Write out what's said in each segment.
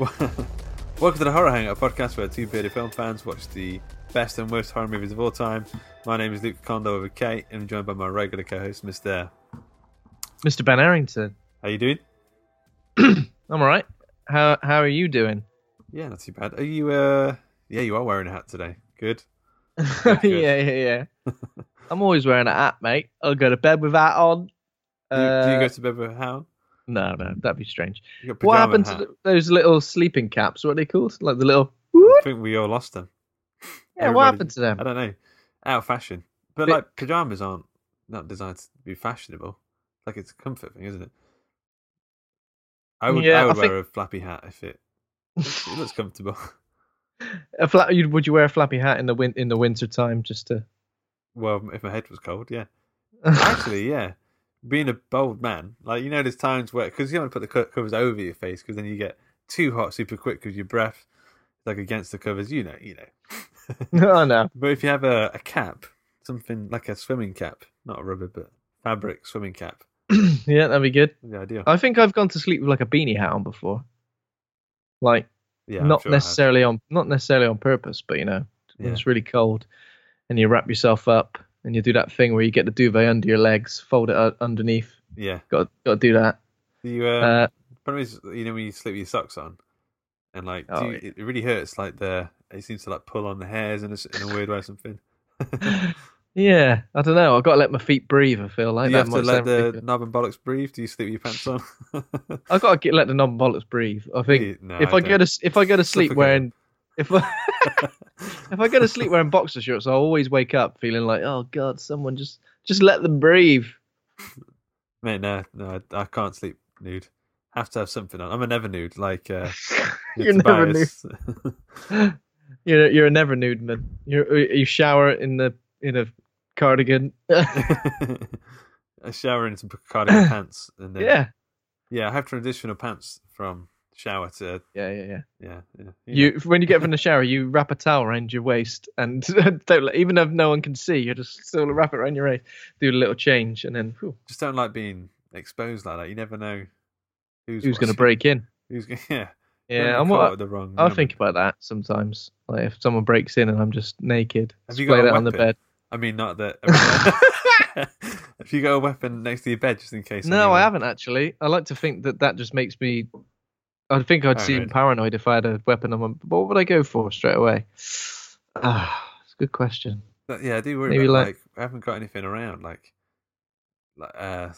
Welcome to the Horror Hangout podcast where two bearded film fans watch the best and worst horror movies of all time. My name is Luke Kondo with Kate and I'm joined by my regular co-host, Mr. Mr. Ben Arrington. How are you doing? I'm all right. How how are you doing? Yeah, not too bad. Are you uh yeah, you are wearing a hat today. Good. yeah, yeah, yeah. I'm always wearing a hat, mate. I'll go to bed with that on. Do you, do you Uh, go to bed with a hat on? No, no, that'd be strange. What happened hat. to th- those little sleeping caps? What are they called? Like the little. I think we all lost them. Yeah, what happened to them? I don't know. Out of fashion. But Bit- like pajamas aren't not designed to be fashionable. Like it's a comfort thing, isn't it? I would Yeah, I would I wear think- a flappy hat if it it looks comfortable. A fla- you- would you wear a flappy hat in the win- in the winter time just to? Well, if my head was cold, yeah. Actually, yeah. Being a bold man, like you know, there's times where because you don't want to put the covers over your face because then you get too hot super quick because your breath is like against the covers. You know, you know. oh no. But if you have a, a cap, something like a swimming cap, not a rubber, but fabric swimming cap, yeah, that'd be good. the ideal. I think I've gone to sleep with like a beanie hat on before. Like Yeah, not sure necessarily on not necessarily on purpose, but you know, when Yeah. it's really cold and you wrap yourself up and you do that thing where you get the duvet under your legs, fold it underneath. Yeah. Got got to do that. You uh, Uh, problem is, you know, when you sleep with your socks on, and like, do Oh, you- it really hurts. Like the it seems to like pull on the hairs in a, in a weird way or something. yeah, I don't know. I've got to let my feet breathe. I feel like do you have to let the ridiculous. knob and bollocks breathe? Do you sleep with your pants on? I've got to get, let the non bollocks breathe. I think no, if I I, go to if I go to sleep Suffocate. wearing if I if I go to sleep wearing boxer shorts, I always wake up feeling like, oh god, someone just just let them breathe. Mate, no, no, I, I can't sleep nude. Have to have something on. I'm a never nude, like uh, You're never nude. You're you're a never nude man. You you shower in the in a cardigan. I shower in some cardigan pants, and then yeah, yeah, I have transitional pants from shower to yeah, yeah, yeah. yeah, yeah. You when you get from the shower, you wrap a towel around your waist, and don't let, even if no one can see, you just still wrap it around your waist, do a little change, and then whew, just don't like being exposed like that. You never know who's who's going to break in? Who's gonna, yeah? Yeah, I'm what the wrong. I think about that sometimes. Like if someone breaks in and I'm just naked, Have you got a that on the bed. I mean, not that. I mean, if you got a weapon next to your bed, just in case. No, anyone- I haven't actually. I like to think that that just makes me. I think I'd seem Paranoid. paranoid if I had a weapon on my. What would I go for straight away? Ah, it's a good question. But, yeah, I do worry Maybe about like- like, I haven't got anything around. Like, like uh,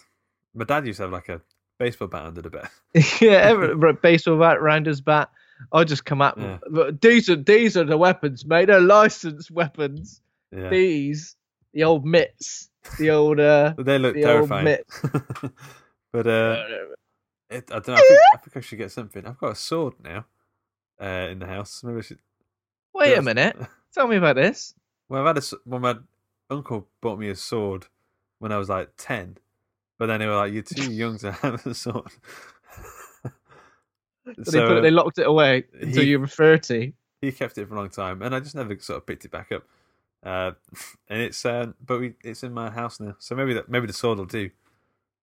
my dad used to have like a baseball bat under the bed. yeah, ever, baseball bat, rounder's bat, I just come at Yeah. them. These are these are the weapons, mate. They're licensed weapons. Yeah. These, the old mitts, the old uh, they look the old terrifying. but uh, it, I don't know. I think, I think I should get something. I've got a sword now uh, in the house. Maybe I should. Wait a minute. Tell me about this. Well, I've had a. Well, my uncle bought me a sword when I was like ten, but then they were like, "You're too young to have a sword." So they put it, they locked it away until he- you were thirty. he kept it for a long time, and I just never sort of picked it back up. Uh, and it's uh, but we, it's in my house now, so maybe that maybe the sword will do.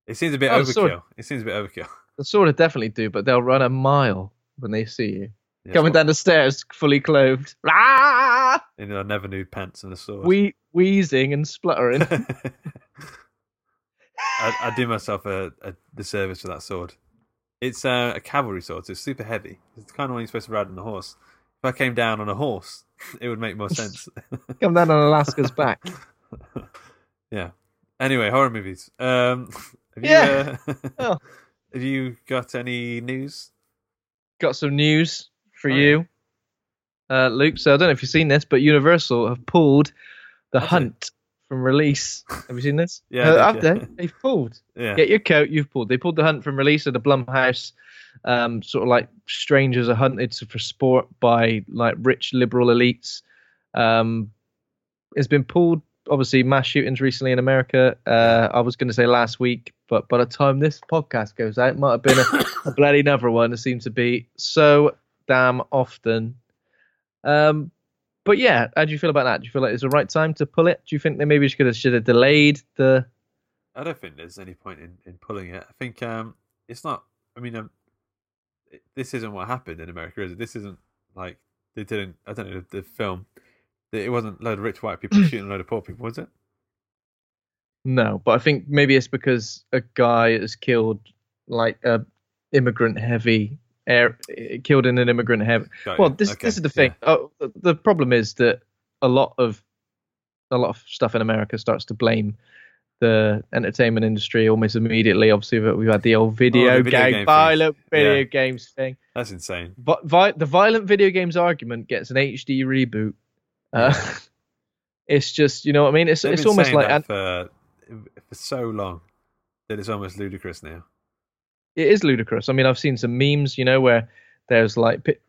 It seems a bit Oh, the sword. overkill. It seems a bit overkill. The sort of definitely do, but they'll run a mile when they see you Yeah, coming down the stairs, fully clothed, ah! in a never nude pants and a sword. Wee- wheezing and spluttering. I, I do myself a, a disservice for that sword. It's uh, a cavalry sword, so it's super heavy. It's the kind of one you're supposed to ride on a horse. If I came down on a horse, it would make more sense. Come down on Alaska's back. yeah. Anyway, horror movies. Um, have you, Yeah. uh, Oh. Have you got any news? Got some news for Oh, you, uh, Luke. So I don't know if you've seen this, but Universal have pulled The they? Hunt from release. Have you seen this? Yeah, Uh, have yeah. they? They've pulled. Yeah. Get your coat, you've pulled. They pulled The Hunt from release of the Blumhouse. Um, sort of like strangers are hunted for sport by like rich liberal elites. Um, it's been pulled. Obviously, mass shootings recently in America. Uh, I was going to say last week, but by the time this podcast goes out, it might have been a, a bloody another one. It seems to be so damn often. Um, but yeah, how do you feel about that? Do you feel like it's the right time to pull it? Do you think they maybe should have should have delayed the? I don't think there's any point in, in pulling it. I think um, it's not. I mean, um, it, this isn't what happened in America, is it? This isn't like they didn't. I don't know the, the film. It wasn't a load of rich white people shooting a load of poor people, was it? No, but I think maybe it's because a guy has killed like a immigrant heavy air killed in an immigrant heavy. Well, this Okay, this is the thing. Oh, the, problem is that a lot of a lot of stuff in America starts to blame the entertainment industry almost immediately. Obviously, we've had the old video, Oh, the video game, game violent video Yeah. games thing. That's insane. Vi- vi- the violent video games argument gets an HD reboot. Uh, it's just, you know what I mean? It's They've it's been almost like that for for so long that it's almost ludicrous now. it is ludicrous. I mean, I've seen some memes, you know, where there's like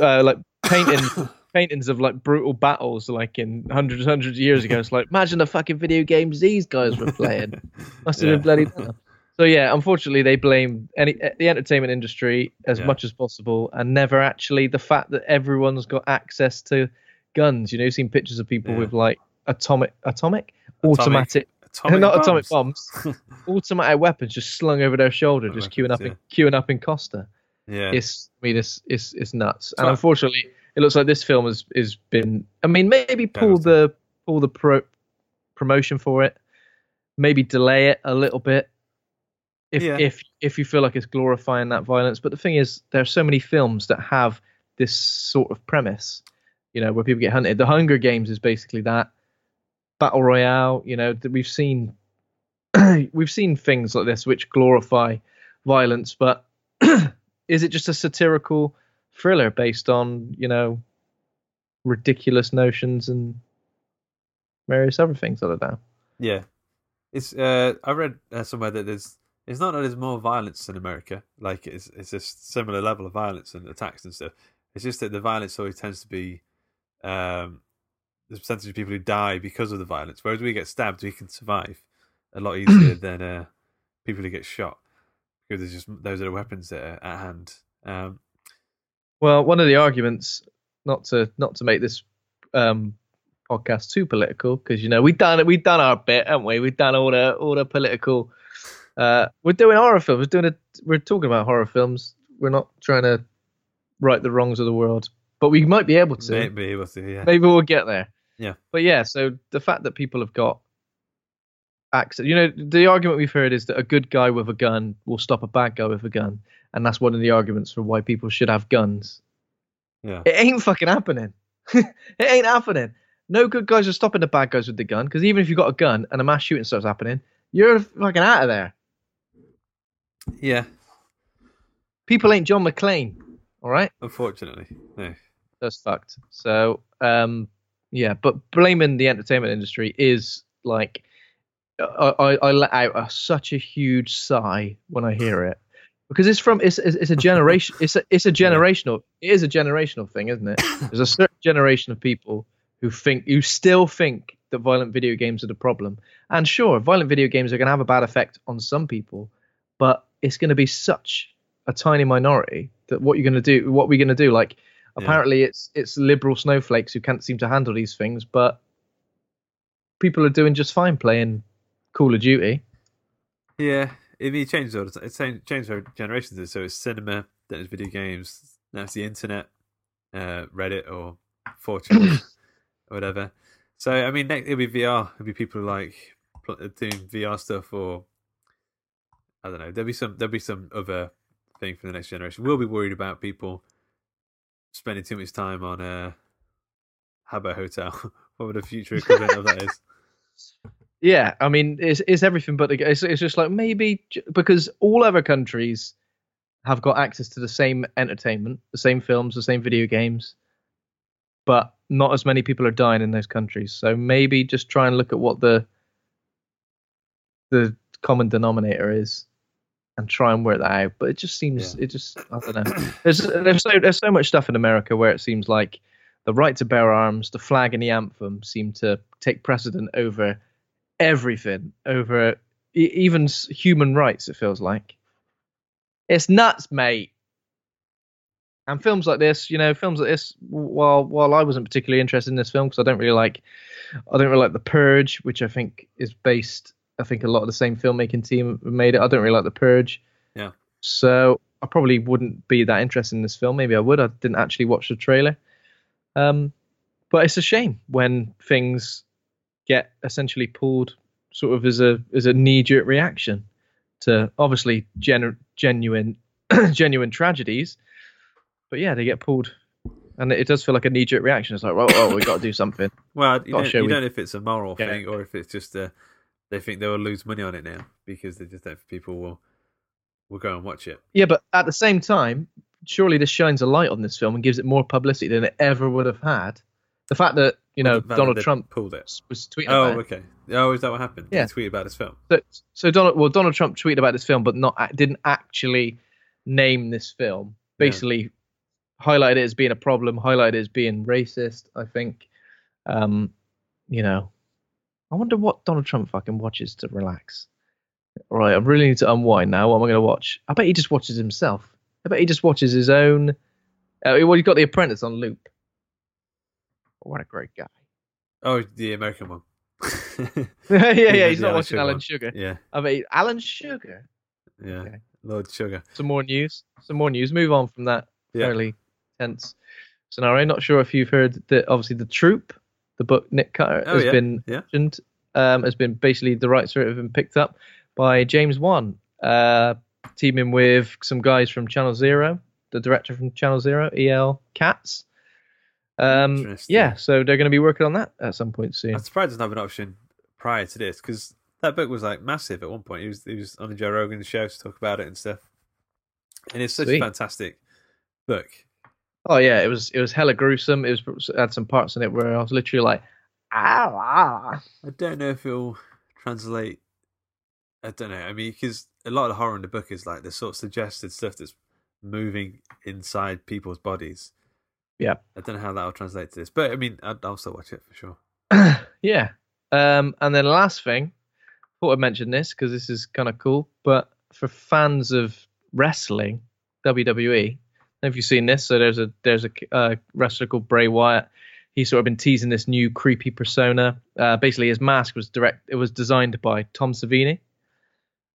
uh, like paintings paintings of like brutal battles, like in hundreds hundreds of years ago. It's like imagine the fucking video games these guys were playing. Must have Yeah. been bloody. So yeah, unfortunately, they blame any the entertainment industry as Yeah. much as possible, and never actually the fact that everyone's got access to guns. You know, you've seen pictures of people Yeah. with like atomic, atomic, automatic, Atomic not bombs. atomic bombs, automatic weapons just slung over their shoulder, just queuing up Weapons, in queuing up in Costa. yeah. It's I mean it's it's it's nuts. And unfortunately, it looks like this film has has been. I mean, maybe pull the pull the pro, promotion for it. Maybe delay it a little bit. If Yeah. if if you feel like it's glorifying that violence, but the thing is, there are so many films that have this sort of premise. You know, where people get hunted. The Hunger Games is basically that battle royale. You know, that we've seen we've seen things like this which glorify violence, but is it just a satirical thriller based on you know ridiculous notions and various other things? I don't. Yeah, it's. Uh, I read uh, somewhere that there's. It's not that there's more violence in America. Like it's it's a similar level of violence and attacks and stuff. It's just that the violence always tends to be, um, the percentage of people who die because of the violence. Whereas we get stabbed, we can survive a lot easier than uh, people who get shot because there's just those are the weapons that are at hand. Um, Well, one of the arguments, not to not to make this um, podcast too political, because you know we've done it, we've done our bit, haven't we? We've done all the all the political. Uh, we're doing horror films. We're doing it. We're talking about horror films. We're not trying to right the wrongs of the world, but we might be able to. able to, yeah. Maybe we'll get there. Yeah. But yeah, so the fact that people have got access, you know, the argument we've heard is that a good guy with a gun will stop a bad guy with a gun, and that's one of the arguments for why people should have guns. yeah. It ain't fucking happening. it ain't happening. No good guys are stopping the bad guys with the gun because even if you've got a gun and a mass shooting starts happening, you're fucking out of there. Yeah. People ain't John McClane. All right, Unfortunately, no. That's fucked. So, um, yeah, but blaming the entertainment industry is like, I, I, I let out a, such a huge sigh when I hear it because it's from it's it's, it's a generation it's a it's a generational it is a generational thing, isn't it? There's a certain generation of people who think who still think that violent video games are the problem, and sure, violent video games are going to have a bad effect on some people, but it's going to be such a tiny minority that what you're going to do, what we're going to do, like Yeah. apparently it's it's liberal snowflakes who can't seem to handle these things, but people are doing just fine playing Call of Duty. Yeah, I mean, it changes all the time. It's changed for generations. So it's cinema, then it's video games, now it's the internet, uh, Reddit or 4chan or whatever. So I mean, next, it'll be VR. It'll be people like doing VR stuff, or I don't know. There'll be some. There'll be some other thing for the next generation. We'll be worried about people spending too much time on uh, Habbo Hotel. what would the future equivalent of that is? Yeah, I mean, it's it's everything but the, it's it's just like maybe because all other countries have got access to the same entertainment, the same films, the same video games, but not as many people are dying in those countries. So maybe just try and look at what the the common denominator is and try and work that out. But it just seems Yeah. it just I don't know. There's there's so there's so much stuff in America where it seems like the right to bear arms, the flag and the anthem seem to take precedent over everything, over even human rights. It feels like it's nuts, mate. And films like this, you know, films like this. While while I wasn't particularly interested in this film because I don't really like, I don't really like The Purge, which I think is based. I think a lot of the same filmmaking team made it. I don't really like The Purge. Yeah. So I probably wouldn't be that interested in this film. Maybe I would. I didn't actually watch the trailer. Um, but it's a shame when things get essentially pulled sort of as a as a knee jerk reaction to obviously genu- genuine genuine tragedies. But yeah, they get pulled, and it does feel like a knee jerk reaction. It's like, well, oh, we've got to do something. Well, you, don't, you we- don't know if it's a moral Yeah. thing or if it's just uh, they think they will lose money on it now because they just don't think people will will go and watch it. Yeah, but at the same time, surely this shines a light on this film and gives it more publicity than it ever would have had. The fact that you know that Donald Trump pulled it. was tweeting Oh, about it. okay. Oh, is that what happened? Yeah. He tweeted about this film. So, so Donald, well, Donald Trump tweeted about this film, but not didn't actually name this film. Yeah. Basically, highlighted it as being a problem, highlighted it as being racist. I think, um, you know, I wonder what Donald Trump fucking watches to relax. All right, I really need to unwind now. What am I going to watch? I bet he just watches himself. I bet he just watches his own. Uh, well, he's got The Apprentice on loop. What a great guy. Oh, the American one. yeah, yeah, Yeah, he's not Alan watching Sugar Alan one. Sugar. yeah, I bet he, Alan Sugar. yeah. Okay. Lord Sugar. some more news. Some more news. Move on from that Yeah. fairly tense scenario. Not sure if you've heard that obviously the Troop, the book Nick Cutter Oh, has yeah, been yeah. mentioned, um, has been basically the rights for it have been picked up by James Wan, uh, teaming with some guys from Channel Zero, the director from Channel Zero, E.L. Katz. Um, yeah, so they're going to be working on that at some point soon. I'm surprised it doesn't have an option prior to this because that book was like massive at one point. He was he was on the Joe Rogan show to talk about it and stuff. And it's such Sweet. a fantastic book. Oh yeah, it was it was hella gruesome. It was had some parts in it where I was literally like, ah. I don't know if it'll translate. I don't know. I mean, because a lot of the horror in the book is like the sort of suggested stuff that's moving inside people's bodies. Yeah. I don't know how that'll translate to this, but I mean, I'd, I'll still watch it for sure. yeah. Um, and then last thing, thought I'd mention this because this is kind of cool. But for fans of wrestling, WWE, I don't know if you've seen this. So there's a there's a uh, wrestler called Bray Wyatt. He's sort of been teasing this new creepy persona. Uh, basically, his mask was direct. It was designed by Tom Savini.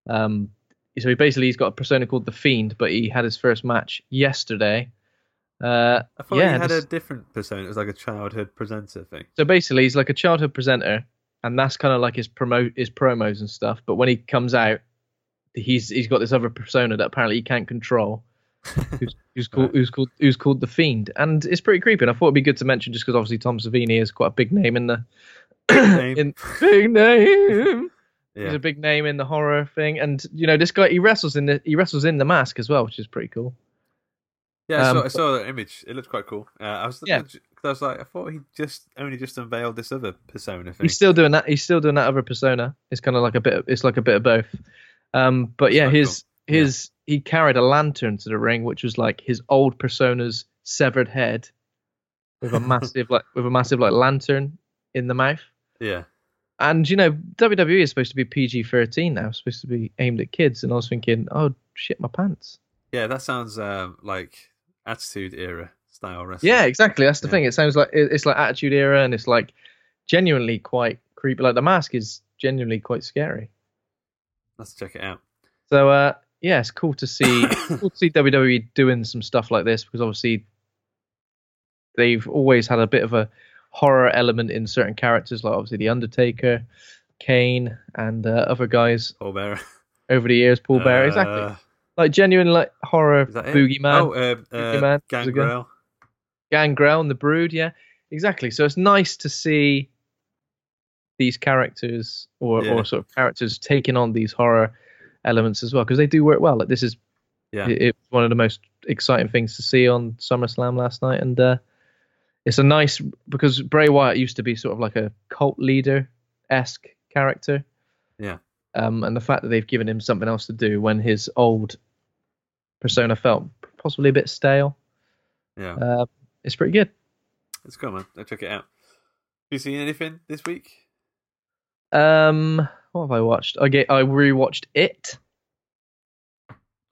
Um, so he basically he's got a persona called the Fiend, but he had his first match yesterday. Uh, I thought yeah, he had this- a different persona. It was like a childhood presenter thing. So basically, he's like a childhood presenter, and that's kind of like his promo his promos and stuff. But when he comes out, he's he's got this other persona that apparently he can't control. Who's, who's called who's called who's called the Fiend, and it's pretty creepy. And I thought it'd be good to mention just because obviously Tom Savini is quite a big name in the name. in big name. He's a big name in the horror thing, and you know this guy he wrestles in the he wrestles in the mask as well, which is pretty cool. Yeah, I, Um, saw, I saw that image. It looked quite cool. Uh, I was Yeah. I was like, I thought he just only just unveiled this other persona thing. He's still doing that. He's still doing that other persona. It's kind of like a bit. Of, it's like a bit of both. Um, but yeah, quite his his he carried a lantern to the ring, which was like his old persona's severed head, with a massive like with a massive like lantern in the mouth. yeah, And you know, WWE is supposed to be PG thirteen now, it's supposed to be aimed at kids. And I was thinking, oh shit, my pants. yeah. That sounds um, like Attitude Era style wrestling. Yeah, exactly. That's the Yeah. thing. It sounds like it's like Attitude Era, and it's like genuinely quite creepy. Like the mask is genuinely quite scary. let's check it out. So uh, yeah, it's cool to see cool to see WWE doing some stuff like this because obviously they've always had a bit of a horror element in certain characters, like obviously the Undertaker, Kane, and uh, other guys Paul Bearer. over the years. Paul Bearer, Uh, exactly, like genuine like horror Is that it? boogeyman. Oh, uh, uh, Boogeyman, Gangrel. Gangrel and the Brood, yeah, exactly. So it's nice to see these characters or, Yeah. or sort of characters taking on these horror elements as well because they do work well. Like this is Yeah. it, it's one of the most exciting things to see on SummerSlam last night, and uh, it's a nice because Bray Wyatt used to be sort of like a cult leader esque character. Yeah. Um, and the fact that they've given him something else to do when his old persona felt possibly a bit stale, Yeah, uh, it's pretty good. it's cool, man. I'll check it out. Have you seen anything this week? Um, what have I watched? I get I rewatched it.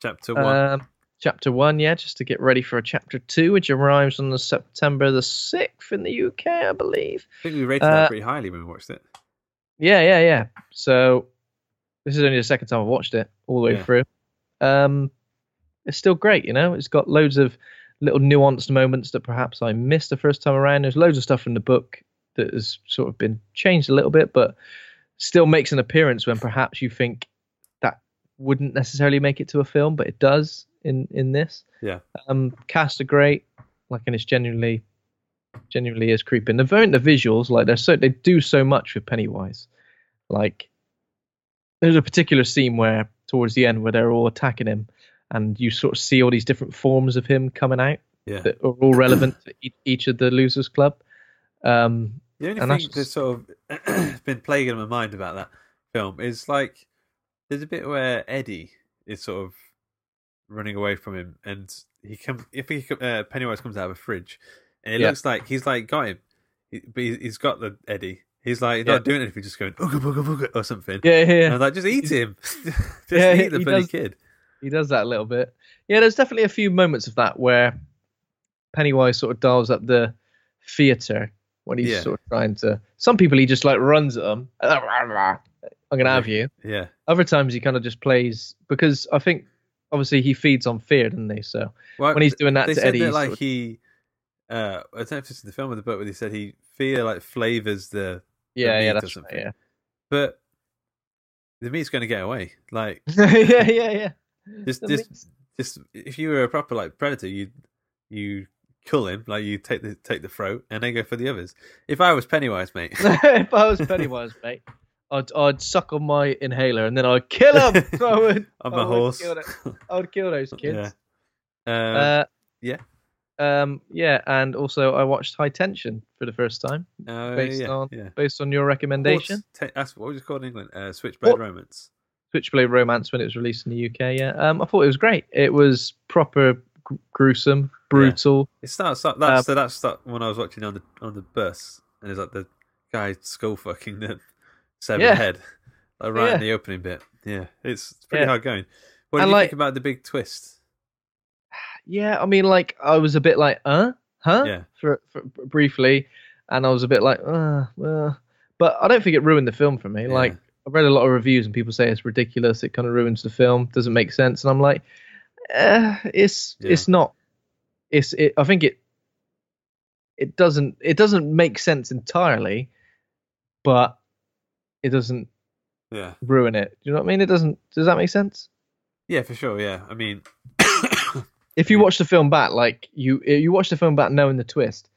Chapter one. Um, chapter one, yeah, just to get ready for a chapter two, which arrives on the September the sixth in the UK, I believe. I think we rated uh, that pretty highly when we watched it. Yeah, yeah, yeah. So this is only the second time I've watched it all the way Yeah. through. Um, it's still great, you know. It's got loads of little nuanced moments that perhaps I missed the first time around. There's loads of stuff in the book that has sort of been changed a little bit, but still makes an appearance when perhaps you think that wouldn't necessarily make it to a film, but it does in in this. Yeah. Um, cast are great, like, and it's genuinely, genuinely is creepy. And the very the visuals, like, they're so they do so much with Pennywise. Like, there's a particular scene where towards the end where they're all attacking him, and you sort of see all these different forms of him coming out Yeah. that are all relevant to each, each of the losers club. Um, The only And thing that's- sort of been plaguing my mind about that film is like there's a bit where Eddie is sort of running away from him, and he come if he uh, Pennywise comes out of a fridge, and it Yeah. looks like he's like got him, but he- he's got the Eddie. He's like Yeah. not doing anything, just going ooga booga booga or something. yeah, yeah, And. I'm like, just eat him, just Yeah, eat the he bloody does- kid. he does that a little bit. Yeah, there's definitely a few moments of that where Pennywise sort of dials up the theater when he's Yeah. sort of trying to. Some people he just like runs at them. I'm gonna have you. Yeah, Other times he kind of just plays because I think obviously he feeds on fear, doesn't he? So well, when he's doing that to Eddie, that like sort of- he. Uh, I don't know if it's in the film or the book, but he said he fear like flavors the yeah, yeah, meat or that's right, something. yeah, but the meat's going to get away. Like yeah, yeah, yeah. just, The just, meat's- just if you were a proper like predator, you you kill him, like you take the take the throat, and then go for the others. If I was Pennywise, mate, if I was Pennywise, mate, I'd I'd suck on my inhaler and then I'd kill him. I would, I'm I a would horse. kill. I would kill those kids. Yeah. Um, Uh, yeah. Um, yeah, and also I watched High Tension for the first time, uh, based yeah, on yeah. based on your recommendation. Horse- te- that's what was it called in England? Uh, Switchblade What? Romance. Switchblade Romance when it was released in the UK. Yeah, um, I thought it was great. It was proper gruesome, brutal. It starts. Up. That's Uh, so that's start, when I was watching on the on the bus, and it's like the guy skull fucking the severed Yeah. head, like right Yeah. in the opening bit. Yeah, it's, it's pretty Yeah. hard going. What do you like- think about the big twist? Yeah, I mean, like I was a bit like, uh, huh, Yeah. for, for briefly, and I was a bit like, uh, uh, but I don't think it ruined the film for me. Yeah. Like I've read a lot of reviews and people say it's ridiculous. It kind of ruins the film. Doesn't make sense, and I'm like, eh, it's Yeah. it's not. It's it. I think it. It doesn't. It doesn't make sense entirely, but it doesn't Yeah, ruin it. Do you know what I mean? It doesn't. Does that make sense? yeah, for sure. Yeah, I mean, If you watch the film back, like you you watch the film back knowing the twist,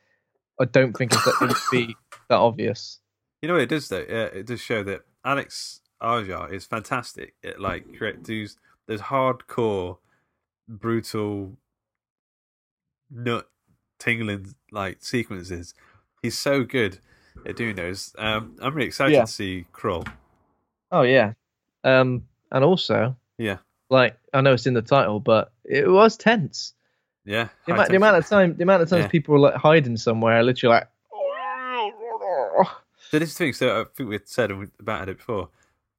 I don't think it's that, it would be that obvious. you know what it does though. Yeah, it does show that Alex Aja is fantastic at like create those hardcore, brutal nut tingling like sequences. He's so good at doing those. Um, I'm really excited Yeah. to see Crawl. Oh yeah. Um, and also, Yeah, like I know it's in the title, but it was tense. yeah. The, amount, the amount of time, the amount of times Yeah. people were like hiding somewhere, literally like. So this thing. So I think we said about it before.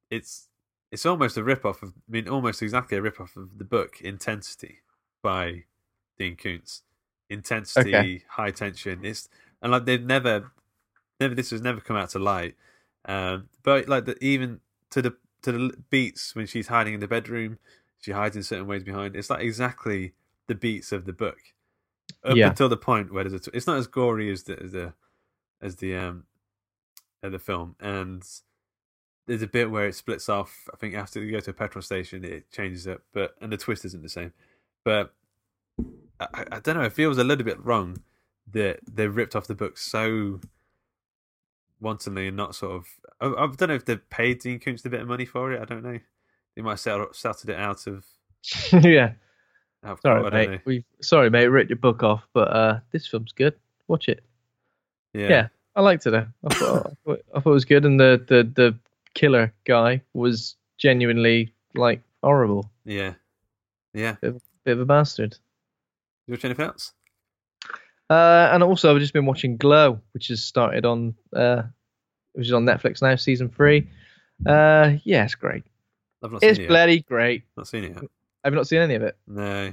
It's it's almost a rip off of. I mean, almost exactly a rip off of the book Intensity by Dean Koontz. Intensity, Okay. high tension. It's and like they've never, never. This has never come out to light. Um, but like the, even to the to the beats when she's hiding in the bedroom, she hides in certain ways behind. It's like exactly the beats of the book. Up Yeah. until the point where there's a it's not as gory as the as the as the um the film, and there's a bit where it splits off. I think after you go to a petrol station, it changes up, but and the twist isn't the same. But I, I- don't know. It feels a little bit wrong that they ripped off the book so wantonly and not sort of. I, I don't know if they paid Dean Koontz a bit of money for it. I don't know. They might have settled, settled it out of. yeah. Out of Sorry, court, mate. We sorry, mate. Ripped your book off, but uh, this film's good. Watch it. know. Yeah, I liked it. though. I thought, I thought I thought it was good, and the the the killer guy was genuinely like horrible, yeah, yeah. bit of a bastard. You watch anything else? Uh, and also, I've just been watching Glow, which has started on, uh, which is on Netflix now, season three. Uh, yeah, it's great. I've not seen It's it. Yet. bloody great. Not seen it yet. I've not seen any of it? No.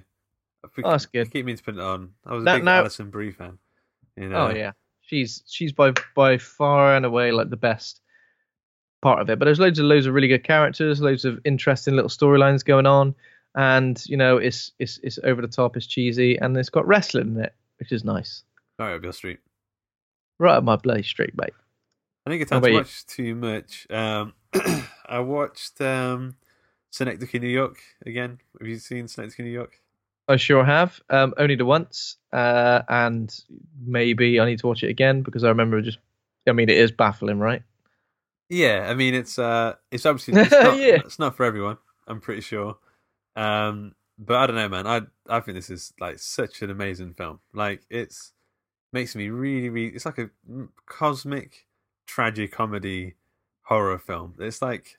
I think- Oh, that's I good. keep meaning to put it on. I was a No, big no. Alison Brie fan. You know, Oh yeah, she's she's by by far and away like the best part of it. But there's loads of loads of really good characters, loads of interesting little storylines going on, and you know it's it's it's over the top, it's cheesy, and it's got wrestling in it, which is nice. Right up your street. Right up my bloody street, mate. I How to watch too much. Um, I watched um, Synecdoche in New York again. Have you seen Synecdoche in New York? I sure have. Um, only the once, uh, and maybe I need to watch it again because I remember just. I mean, it is baffling, right? Yeah, I mean it's uh, it's obviously it's not, Yeah. it's not for everyone. I'm pretty sure. Um, but I don't know, man. I I think this is like such an amazing film. Like it's makes me really, really. It's like a mm, cosmic tragic comedy horror film. It's like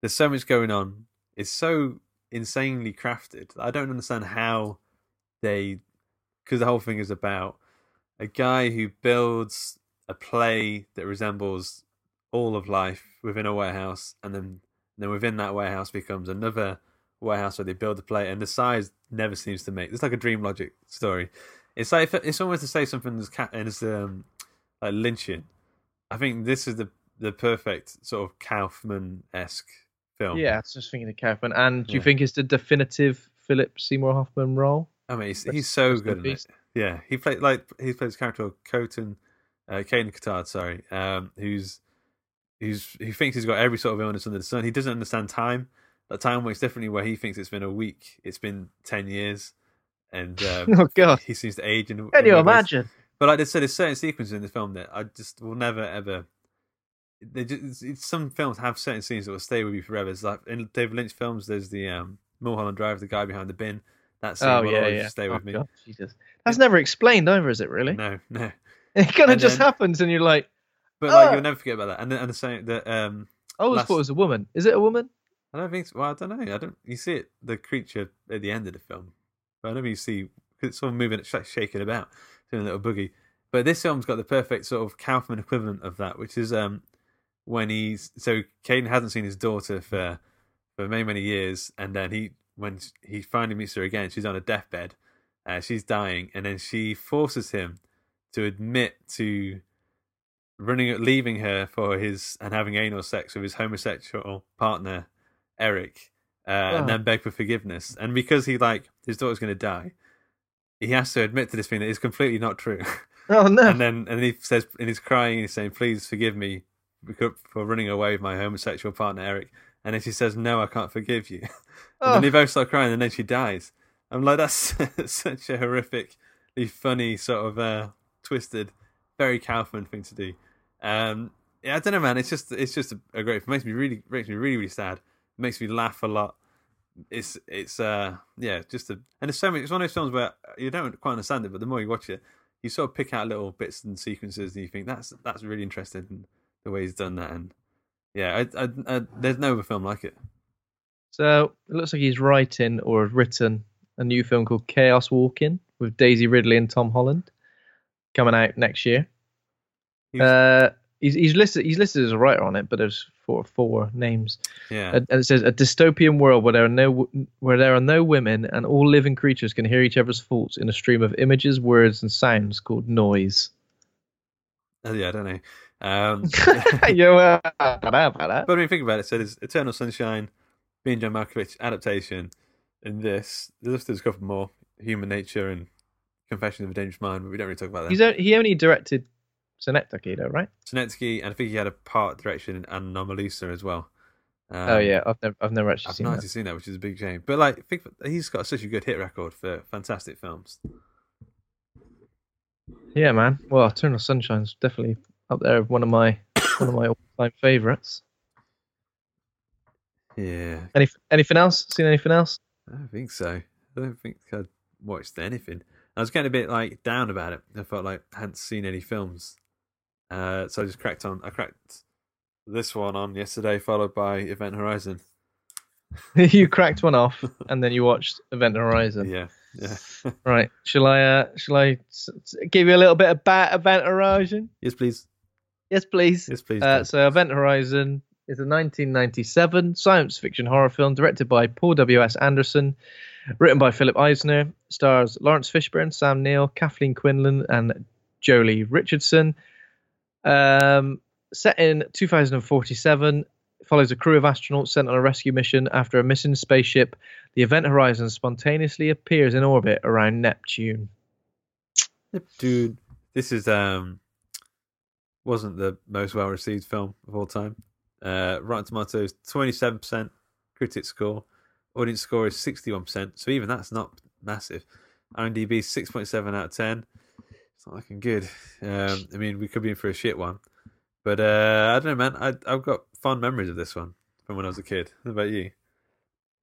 there's so much going on. It's so insanely crafted. I don't understand how they, because the whole thing is about a guy who builds a play that resembles all of life within a warehouse, and then then within that warehouse becomes another warehouse where they build the play, and the size never seems to make. It's like a dream logic story. It's like if, it's almost to say something as ca- as um like Lynchian. I think this is the the perfect sort of Kaufman esque film. Yeah, I was just thinking of Kaufman. And do you Yeah. think it's the definitive Philip Seymour Hoffman role? I mean, he's, he's so in good in it. Yeah, he played like he plays character Coton, uh, Caden Cotard, sorry, um, who's who's he thinks he's got every sort of illness under the sun. He doesn't understand time. That time works differently. Where he thinks it's been a week, it's been ten years, and um, Oh God! he seems to age. In, Can you imagine? But like I said, there's certain sequences in the film that I just will never ever. They just, some films have certain scenes that will stay with you forever. It's like in David Lynch films, there's the um, Mulholland Drive, the guy behind the bin. That scene Oh will yeah, always yeah. stay oh, with me. God, Jesus, that's never explained either, is it? Really? No, no. It kind of just then- happens, and you're like, But like Ah! you'll never forget about that. And the, and the same that um I always Last- thought it was a woman. Is it a woman? I don't think so. well I don't know. I don't you see it the creature at the end of the film. But I never you see it's sort of moving sh- shaking about, doing a little boogie. But this film's got the perfect sort of Kaufman equivalent of that, which is um when he's so Caden hasn't seen his daughter for for many many years, and then he when he finally meets her again, she's on a deathbed, uh, she's dying, and then she forces him to admit to running leaving her for his and having anal sex with his homosexual partner Eric, uh, and Oh. then beg for forgiveness. And because he like his daughter's going to die, he has to admit to this thing that is completely not true. Oh no! and then and he says and he's crying and he's saying, "Please forgive me for running away with my homosexual partner Eric." And then she says, "No, I can't forgive you." and Oh. then they both start crying, and then she dies. I'm like, that's such a horrifically funny sort of uh, twisted, very Kaufman thing to do. Um, yeah, I don't know, man. It's just it's just a, a great. It makes me really makes me really really sad. It makes me laugh a lot. it's it's uh yeah just a and it's so many, it's one of those films where you don't quite understand it, but the more you watch it, you sort of pick out little bits and sequences, and you think that's that's really interesting the way he's done that, and yeah, I, I, I, there's no other film like it. So it looks like he's writing or has written a new film called Chaos Walking with Daisy Ridley and Tom Holland coming out next year. He's- Uh, he's he's listed he's listed as a writer on it, but there's four four names. Yeah, And it says a dystopian world where there are no where there are no women and all living creatures can hear each other's thoughts in a stream of images, words, and sounds called noise. Uh, yeah, I don't know. Um, Yo, ba-da, ba-da. But I mean, think about it. So there's Eternal Sunshine, being John Malkovich adaptation, and this. There's a couple more, Human Nature and Confession of a Dangerous Mind, but we don't really talk about that. He's he only directed Synecdoche, though, right? Sonetsky, and I think he had a part direction in Anomalisa as well. Um, oh yeah, I've never I've never actually I've seen not that. seen that, which is a big shame. But like, think he's got such a good hit record for fantastic films. Yeah, man. Well, Eternal Sunshine's definitely up there, one of my one of my all-time favorites. Yeah, Any anything else? Seen anything else? I don't think so. I don't think I'd watched anything. I was getting a bit like down about it. I felt like I hadn't seen any films, uh, so I just cracked on. I cracked this one on yesterday, followed by Event Horizon. you cracked one off, and then you watched Event Horizon. Yeah, yeah. Right. Shall I? Uh, shall I s- s- give you a little bit about Event Horizon? yes, please. Yes, please. Yes, please. Uh, so, Event Horizon is a 1997 science fiction horror film directed by Paul W.S. Anderson, written by Philip Eisner, stars Laurence Fishburne, Sam Neill, Kathleen Quinlan, and Joely Richardson. Um, set in 2047, follows a crew of astronauts sent on a rescue mission after a missing spaceship. The Event Horizon spontaneously appears in orbit around Neptune. dude, this is um wasn't the most well received film of all time. Uh, Rotten Tomatoes twenty seven percent critic score, audience score is sixty one percent. So even that's not massive. IMDb six point seven out of ten. It's not looking good. Um, I mean, we could be in for a shit one, but uh, I don't know, man. I, I've got fond memories of this one from when I was a kid. How about you?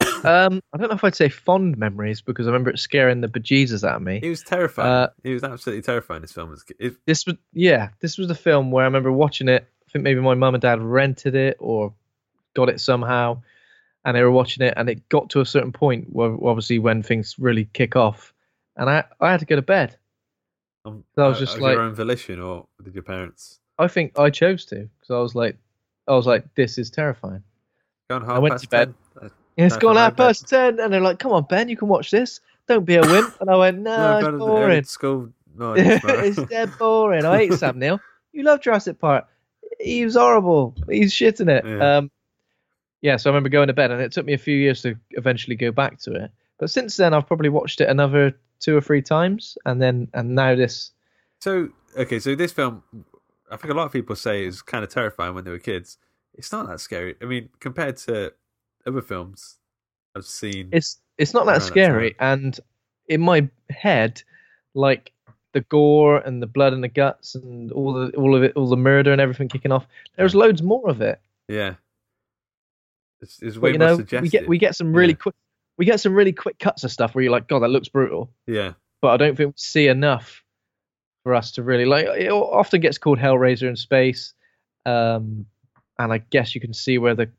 Um, I don't know if I'd say fond memories because I remember it scaring the bejesus out of me. It was terrifying. Uh, it was absolutely terrifying. This film was. It, this was yeah this was the film where i remember watching it i think maybe my mum and dad rented it or got it somehow and they were watching it and it got to a certain point where obviously when things really kick off and i i had to go to bed um, I was uh, just like- your own volition, or did your parents? i think i chose to because i was like i was like this is terrifying Gone half went past to bed. 10? Uh, it's gone out past 10 and they're like come on ben you can watch this don't be a wimp and i went no, No, it's boring School. No, it's dead boring. I hate Sam Neill. You love Jurassic Park. He was horrible. He's shitting it. Yeah. Um, yeah, so I remember going to bed, and it took me a few years to eventually go back to it. But since then, I've probably watched it another two or three times, and then and now this. So okay, so this film, I think a lot of people say is kind of terrifying when they were kids. It's not that scary. I mean, compared to other films I've seen. It's it's not that Around that scary, and in my head, like the gore and the blood and the guts and all the all of it, all the murder and everything kicking off. There's loads more of it. yeah, it's, it's But way you more know, suggestive. we get we get some really Yeah. quick we get some really quick cuts of stuff where you're like, God, that looks brutal. yeah, But I don't think we see enough for us to really like. It often gets called Hellraiser in space, um, and I guess you can see where the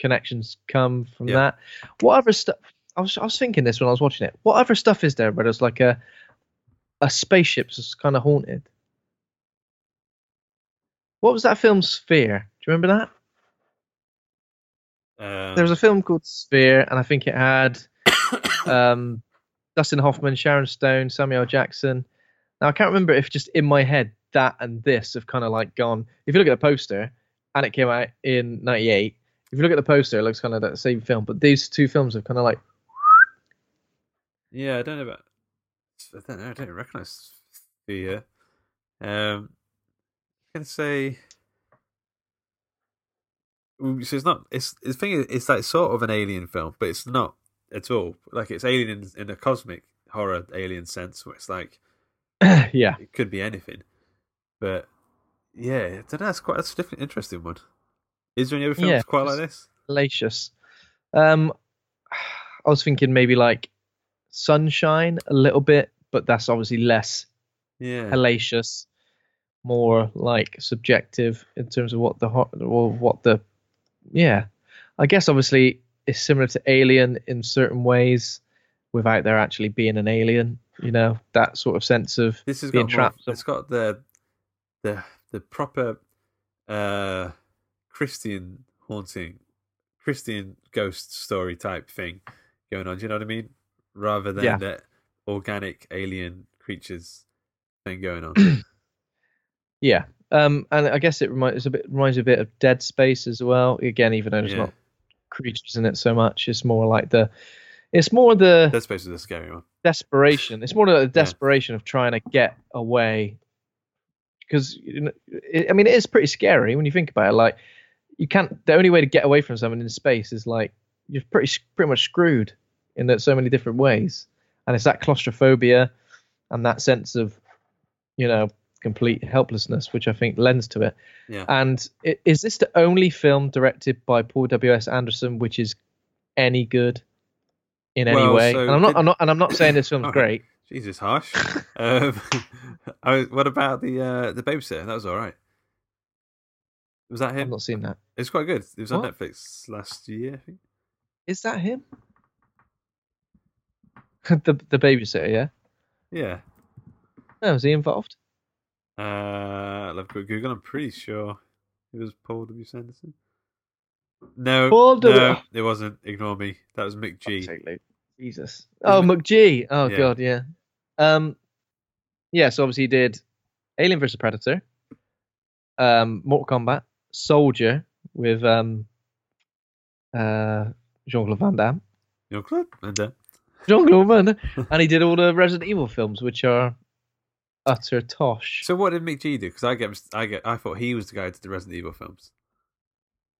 connections come from Yeah. that. What other stuff? I was I was thinking this when I was watching it. What other stuff is there where there's like a a spaceship that's kind of haunted? What was that film Sphere? Do you remember that? Um, there was a film called Sphere, and I think it had um, Dustin Hoffman, Sharon Stone, Samuel Jackson. Now I can't remember if just in my head that and this have kind of like gone. If you look at the poster, and it came out in '98. If you look at the poster, it looks kind of that same film, but these two films have kind of like yeah. I don't know about. I don't know. I don't recognize the. Um, I can say. So it's not. It's the thing. is, It's like sort of an alien film, but it's not at all. Like it's alien in, in a cosmic horror alien sense, where it's like yeah. it could be anything. But yeah, I don't know, that's quite that's a different, interesting one. Is there any other films Yeah, quite like this? Hellacious. Um, I was thinking maybe like Sunshine a little bit, but that's obviously less Yeah. hellacious, more like subjective in terms of what the or what the yeah. I guess obviously it's similar to Alien in certain ways, without there actually being an alien. You know that sort of sense of This has being got more, it's got the the the proper uh Christian haunting Christian ghost story type thing going on. Do you know what I mean? Rather than Yeah. the organic alien creatures thing going on. Yeah, um, and I guess it reminds a bit reminds a bit of Dead Space as well. Again, even though there's Yeah. not creatures in it so much, it's more like the it's more the Dead Space is a scary one. desperation. It's more of the desperation of trying to get away. Because you know, it, I mean, it is pretty scary when you think about it. Like, you can't. The only way to get away from someone in space is like you're pretty pretty much screwed in that so many different ways. And it's that claustrophobia and that sense of, you know, complete helplessness, which I think lends to it. Yeah. And is this the only film directed by Paul W S Anderson which is any good in any Well, way? so and I'm not, I'm not, and I'm not saying this film's great. Jesus, harsh. um, what about the uh, the babysitter? That was all right. Was that him? I've not seen that. It's quite good. It was on Netflix last year, I think. Is that him? the the babysitter, yeah. Yeah. Oh, is he involved? Uh, I'll have a Google. I'm pretty sure it was Paul W. S. Anderson. No, Paul W- no, it wasn't. Ignore me. That was McG. Jesus. Oh, McG. Oh Yeah. God, yeah. Um, yeah. So obviously he did Alien vs Predator, um, Mortal Kombat, Soldier with um, uh, Jean Claude Van Damme, Your club, and uh, Jean Claude Van Damme, and he did all the Resident Evil films, which are utter tosh. so what did McG do? Because I get, I get, I thought he was the guy who did the Resident Evil films.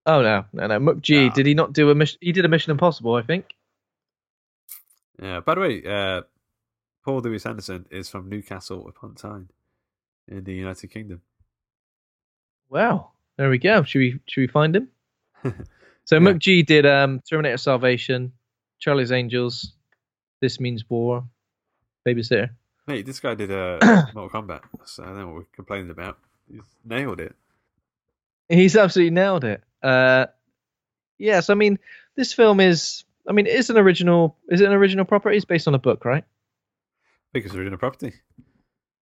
Oh no, no, no. McG, Ah. did he not do a mission? He did a Mission Impossible, I think. Yeah. By the way, uh, Paul W. Anderson is from Newcastle upon Tyne, in the United Kingdom. Wow. There we go. Should we should we find him? So Yeah. McG did um Terminator Salvation, Charlie's Angels, This Means War, Babysitter. Mate, this guy did uh, Mortal Kombat. So I don't know what we're complaining about. He's nailed it. He's absolutely nailed it. Uh yes, I mean this film is I mean it's an original is it an original property? It's based on a book, right? Because we're in a property.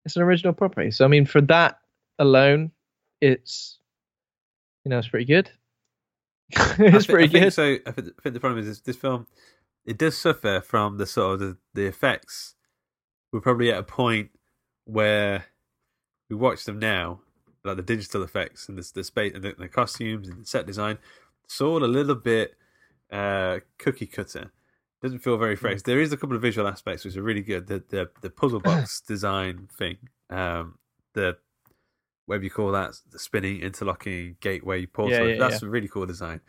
It's an original property. So I mean for that alone, it's you know, it's pretty good. It's pretty I think good. So I think, I think the problem is this, this film, it does suffer from the sort of the, the effects. We're probably at a point where we watch them now, like the digital effects and the, the space and the, the costumes and the set design. It's all a little bit uh, cookie cutter. Doesn't feel very fresh. There is a couple of visual aspects which are really good. The the, the puzzle box design thing, um, the whatever you call that, the spinning, interlocking gateway portal. Yeah, yeah, That's a really cool design.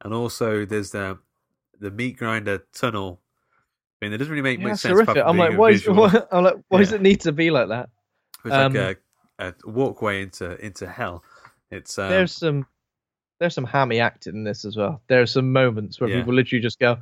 And also, there's the the meat grinder tunnel. I mean, it doesn't really make Yeah, much sense. I'm like, why is why, I'm like, why does it need to be like that? It's um, like a, a walkway into into hell. It's um, there's some there's some hammy acting in this as well. There are some moments where Yeah. people literally just go,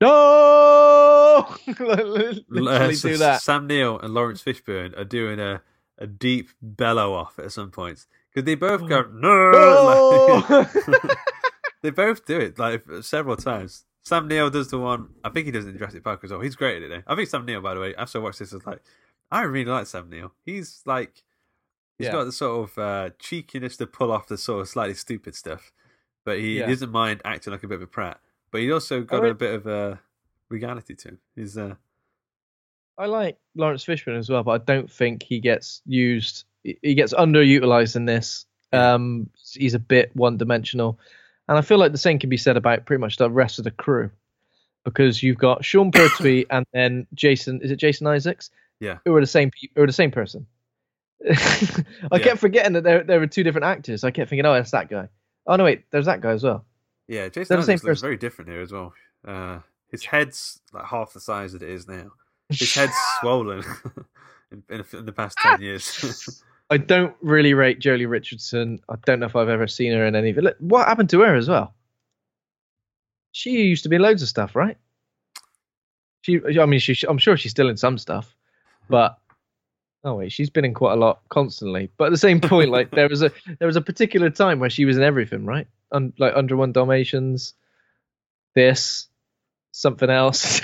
No literally uh, do that. Sam Neill and Laurence Fishburne are doing a, a deep bellow off at some points because they both go no. No! like- they both do it like several times. Sam Neill does the one. I think he does it in Jurassic Park as well. He's great at it. I think Sam Neill, by the way, after I watched this, was like, I really like Sam Neill. He's like, he's Yeah. got the sort of uh, cheekiness to pull off the sort of slightly stupid stuff, but he Yeah. doesn't mind acting like a bit of a prat. But he also got re- a bit of a regality to him. He's uh, I like Laurence Fishburne as well, but I don't think he gets used. he- gets underutilized in this. Um, he's a bit one dimensional, and I feel like the same can be said about pretty much the rest of the crew, because you've got Sean Pertwee and then Jason. Is it Jason Isaacs? Yeah. Who are the same? Who are the same person? I Yeah. kept forgetting that there there were two different actors. I kept thinking, oh, that's that guy. Oh no, wait, there's that guy as well. Yeah, Jason They're the same Isaacs looks person. very different here as well. Uh, his head's like half the size that it is now. His head's swollen in, in, in the past ten years. I don't really rate Joely Richardson. I don't know if I've ever seen her in any of it. Look, What happened to her as well? She used to be in loads of stuff, right? She, I mean, she, I'm sure she's still in some stuff, but oh wait, she's been in quite a lot constantly. But at the same point, like there was a there was a particular time where she was in everything, right? Un, like Under One Dalmatians, this, something else.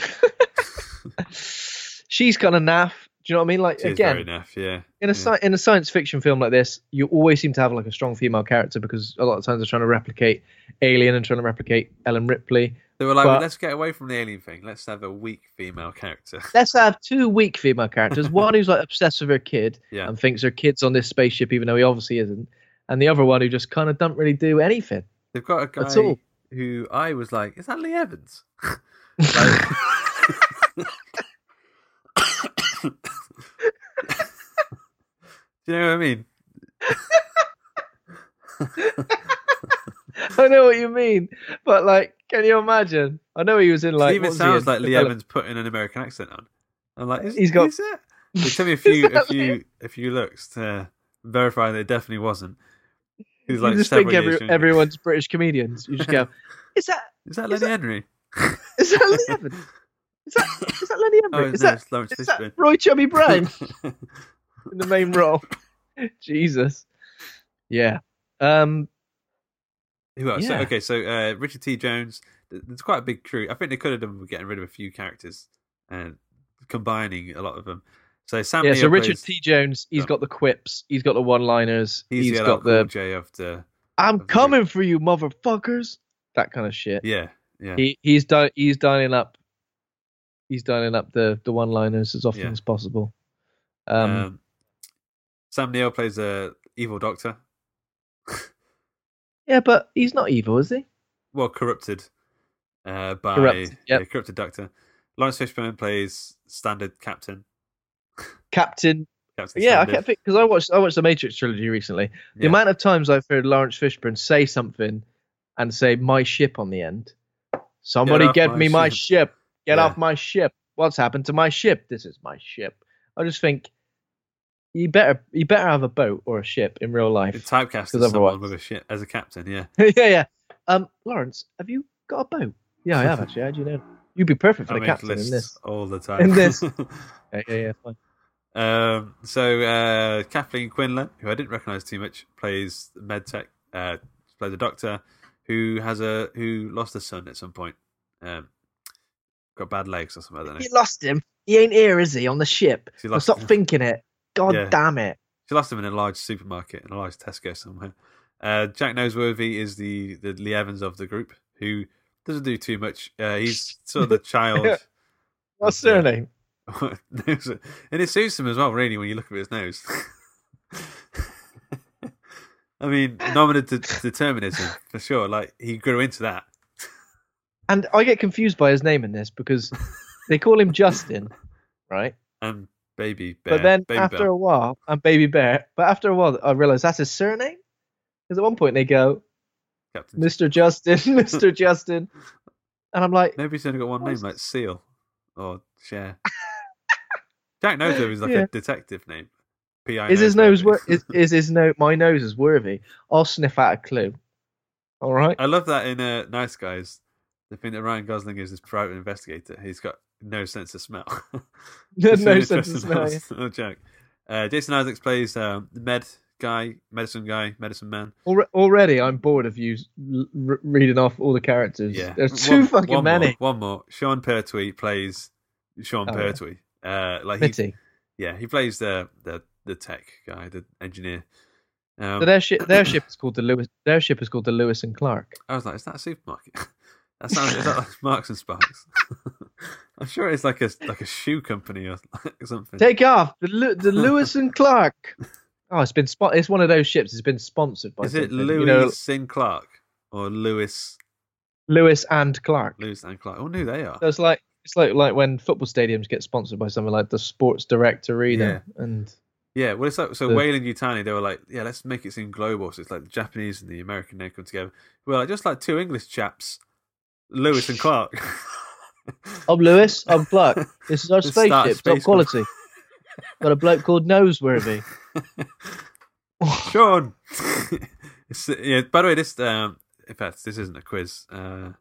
she's kind of naff. Do you know what I mean? Like again, naff, yeah. in a yeah. in a science fiction film like this, you always seem to have like a strong female character because a lot of times they're trying to replicate Alien and trying to replicate Ellen Ripley. They were like, but- well, let's get away from the alien thing. Let's have a weak female character. Let's have two weak female characters. One who's like obsessed with her kid Yeah. and thinks her kid's on this spaceship, even though he obviously isn't, and the other one who just kind of don't really do anything. They've got a guy who I was like, is that Lee Evans? Like- Do you know what I mean? I know what you mean, but like, can you imagine? I know he was in like. it even what was he sounds in? like Lee Evans putting an American accent on. I'm like, is, He's got- Is it? They tell me a few, a that few, a few looks to verify that it definitely wasn't. He's You just think every, years everyone's British comedians. You just go, is that Is that is Lenny Henry? is that Lee Evans? Is that is that Lenny Oh, Henry? no, is that it's Lawrence that Roy Chubby Brown in the main role? Jesus. Yeah. Um. Who else? So, okay, so uh, Richard T. Jones. th- There's quite a big crew. I think they could have done with getting rid of a few characters and combining a lot of them. So Sam Yeah. So Richard plays- T. Jones, he's Oh. got the quips. He's got the one-liners. He's, he's the got the J of the "I'm of the coming for you, motherfuckers." That kind of shit. yeah yeah. He he's di- he's dialing up. He's dialing up the the one-liners as often Yeah. as possible. Um, Um, Sam Neill plays a evil doctor. yeah, but he's not evil, is he? Well, corrupted uh, by Corrupted, yeah, yep. corrupted doctor. Laurence Fishburne plays standard captain. Captain. Captain Yeah, I Standard. can't think because I watched I watched the Matrix trilogy recently. The Yeah. amount of times I've heard Laurence Fishburne say something and say "my ship" on the end. Somebody off get my me my ship." ship. Get Yeah. off my ship. What's happened to my ship? This is my ship. I just think you better you better have a boat or a ship in real life. typecast as someone with a ship as a captain. Yeah, yeah, yeah. Um, Lawrence, have you got a boat? Yeah, I have actually. How do you know? You'd be perfect for I the captain in this. all the time. In this. Yeah, yeah, yeah. Fine. um, so uh, Kathleen Quinlan, who I didn't recognise too much, plays medtech. Uh, plays a doctor who has a who lost a son at some point. Um, got bad legs or something. I don't know. You lost him. He ain't here, is he? On the ship. Stop him. thinking it. God Yeah. damn it. She lost him in a large supermarket, in a large Tesco somewhere. Uh, Jack Noseworthy is the the Lee Evans of the group, who doesn't do too much. Uh, he's sort of the child. What's of the- surname? nose- and it suits him as well, really, when you look at his nose. I mean, nominative determinism for sure. Like he grew into that. And I get confused by his name in this because they call him Justin, right? And baby bear. But then baby after Bell. a while, and Baby Bear. But after a while, I realize that's his surname. Because at one point they go, Captain. Mr. Justin, Mr. Justin, and I'm like, Maybe he's only got one name, like Seal or Cher. Jack knows Noseworthy is like Yeah. a detective name. P.I. is his nose wor- is, is his nose my nose is worthy? I'll sniff out a clue. All right. I love that in uh, Nice Guys. The thing that Ryan Gosling is this private investigator. He's got no sense of smell. no sense of smell. yeah. No joke. Uh, Jason Isaacs plays um, the med guy, medicine guy, medicine man. Alre- Already, I'm bored of you l- r- reading off all the characters. Yeah, There's too One- fucking one many. More, one more. Sean Pertwee plays Sean Oh, yeah. Pertwee. Uh, like he, yeah, he plays the the the tech guy, the engineer. Um, So their ship, their ship is called the Lewis. Their ship is called the Lewis and Clark. I was like, is that a supermarket? that sounds is that like Marks and Sparks? I'm sure it's like a like a shoe company or something. Take off the the Lewis and Clark. Oh, it's been spot. It's one of those ships. It's been sponsored by. Is it Lewis You know, and Clark or Lewis Lewis and Clark. Lewis and Clark? Wonder who they are. So it's like it's like like when football stadiums get sponsored by something like the Sports Direct Arena, and Yeah, well, it's like so. The- Weyland Yutani, they were like, yeah, let's make it seem global. So it's like the Japanese and the American they come together. Well, like, just like two English chaps, Lewis and Clark. I'm Lewis. I'm Clark. This is our Let's spaceship, top space quality. Got a bloke called Noseworthy. Sean. it's, yeah. By the way, this um, in fact, this isn't a quiz. Uh,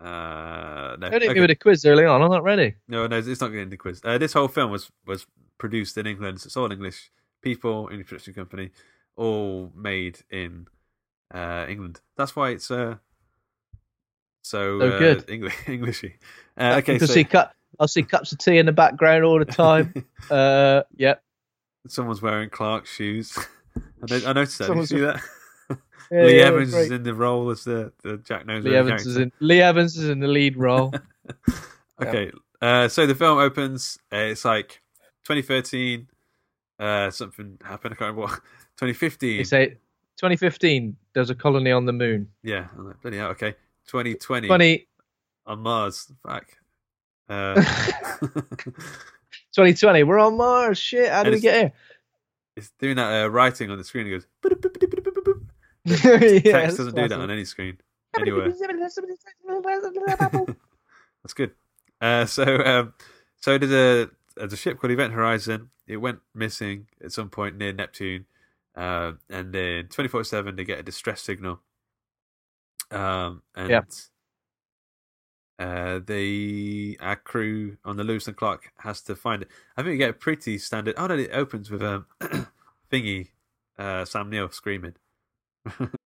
Uh, no, I didn't okay. give it a quiz early on. I'm not ready. no, no, it's not getting the quiz. Uh, this whole film was was produced in England. So it's all English people, English production company, all made in uh, England. That's why it's uh, so, So uh, good. English, Englishy. Uh, okay, so see cu- I'll see cups of tea in the background all the time. uh, yep. someone's wearing Clark's shoes. I, I noticed that. Did you Someone's- see that? Yeah, Lee yeah, Evans is in the role as the, the Jack Nose. Lee Evans is in. Lee Evans is in the lead role. Okay, uh, so the film opens. Uh, it's like 2013. Uh, something happened. I can't remember what. 2015. they say 2015. There's a colony on the moon. Yeah, I'm like, bloody hell. Okay, 2020 20, on Mars. Fuck. Uh, 2020. We're on Mars. Shit. How did we get here? it's doing that uh, writing on the screen. It goes. boop, boop, boop. Yeah, Text doesn't do that on any screen anywhere. That's good. Uh, so, um, so there's a there's a ship called Event Horizon. It went missing at some point near Neptune, uh, and then 24/7 they get a distress signal. Um, and Yeah. uh, the our crew on the Lewis and Clark has to find it. I think we get a pretty standard. Oh no, it opens with um thingy, uh, Sam Neill screaming.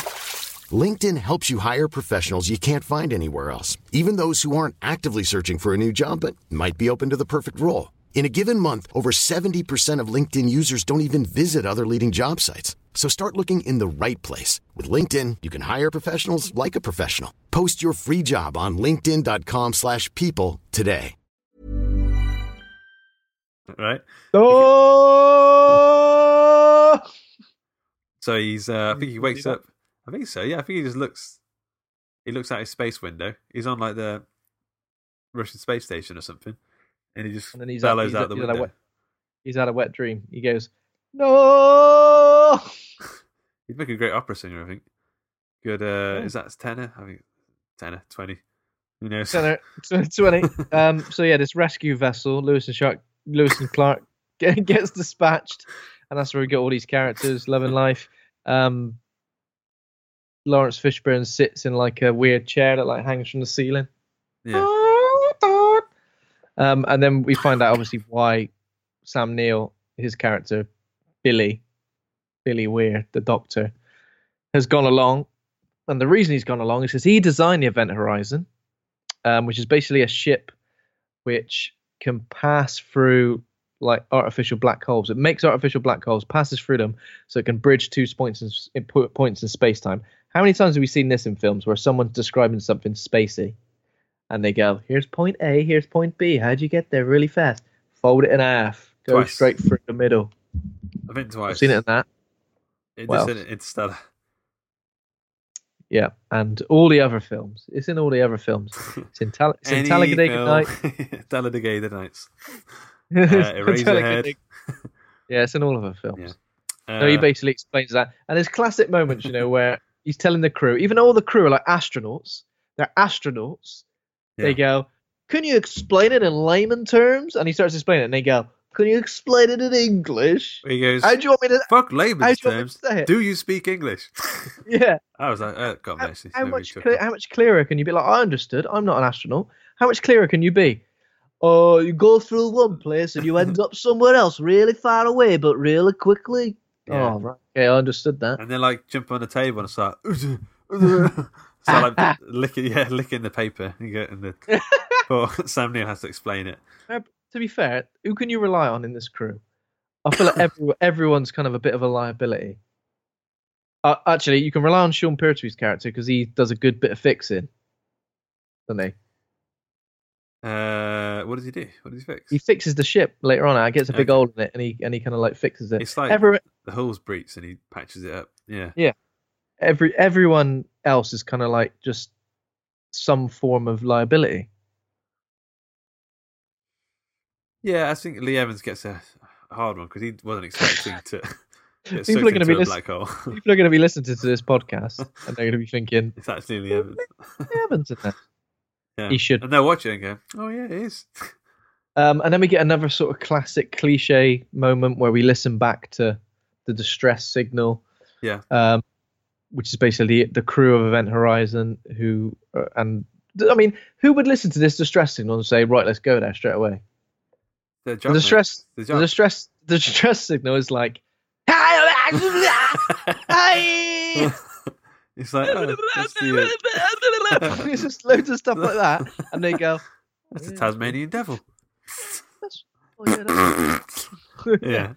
LinkedIn helps you hire professionals you can't find anywhere else, even those who aren't actively searching for a new job but might be open to the perfect role. In a given month, over 70% of LinkedIn users don't even visit other leading job sites. So start looking in the right place. With LinkedIn, you can hire professionals like a professional. Post your free job on linkedin.com slash people today. right? Oh! So he's, uh, I think he wakes up. I think so. Yeah, I think he just looks. He looks out his space window. He's on like the Russian space station or something, and he just And then he's bellows out, out the he's, had window. wet, he's had a wet dream. He goes, no. He'd make a great opera singer, I think. Good. Uh, Yeah. Is that tenor? I think tenor twenty. Who knows? Center, twenty. Um. So yeah, this rescue vessel, Lewis and Shark, Lewis and Clark, gets dispatched, and that's where we get all these characters, love and life. Um. Laurence Fishburne sits in like a weird chair that like hangs from the ceiling. Yeah. Um, and then we find out obviously why Sam Neill, his character, Billy, Billy Weir, the Doctor, has gone along. And the reason he's gone along is because he designed the Event Horizon, um, which is basically a ship which can pass through like artificial black holes. It makes artificial black holes, passes through them, so it can bridge two points in, in points in space time. How many times have we seen this in films where someone's describing something spacey, and they go, "Here's point A, here's point B. How'd you get there really fast? Fold it in half, go Twice. straight through the middle." I think twice. I've seen it in that. It Well. just in Interstellar. Yeah, and all the other films. It's in all the other films. It's in, Tal- it's in Talladega film- Night. Talladega Nights. Uh, Talladega Eraserhead. Night. Yeah, it's in all of her films. Yeah. no, he Uh, basically explains that, and there's classic moments, you know, where he's telling the crew, even though all the crew are like astronauts, they're astronauts. They go, "Can you explain it in layman terms?" And he starts explaining it, and they go, "Can you explain it in English?" He goes, How do you want me to? fuck how layman's do you terms. say it? Do you speak English? Yeah. I was like, oh, God How, bless you. how Nobody much took how much clearer can you be? Like, I understood. I'm not an astronaut. How much clearer can you be? Oh, you go through one place and you end up somewhere else, really far away, but really quickly. Yeah. Oh, right. Okay, I understood that. And then like jump on the table and start. start like licking, yeah, licking the paper. You get in the. Well, Sam Neill has to explain it. Uh, to be fair, who can you rely on in this crew? I feel like every, everyone's kind of a bit of a liability. Uh, actually, you can rely on Sean Pertwee's character because he does a good bit of fixing, doesn't he? Uh, what does he do? What does he fix? He fixes the ship later on. It gets a big Okay. hole in it, and he and he kind of like fixes it. It's like Every, the hull's breached and he patches it up. Yeah. yeah. every everyone else is kind of like just some form of liability. Yeah, I think Lee Evans gets a hard one because he wasn't expecting to People are gonna be a listen- black hole. People are going to be listening to this podcast, and they're going to be thinking, it's actually Lee Evans. "Hey, Evans in there." Yeah. He should. And they'll watch it and go, "Oh yeah, it is." Um, and then we get another sort of classic cliche moment where we listen back to the distress signal, Yeah. um, which is basically the crew of Event Horizon who uh, and I mean, who would listen to this distress signal and say, "Right, let's go there straight away"? The, distress, the distress, the distress signal is like! It's like, oh, that's the, uh, it's just loads of stuff like that, and they go, that's the Tasmanian devil. Oh, yeah, Yeah.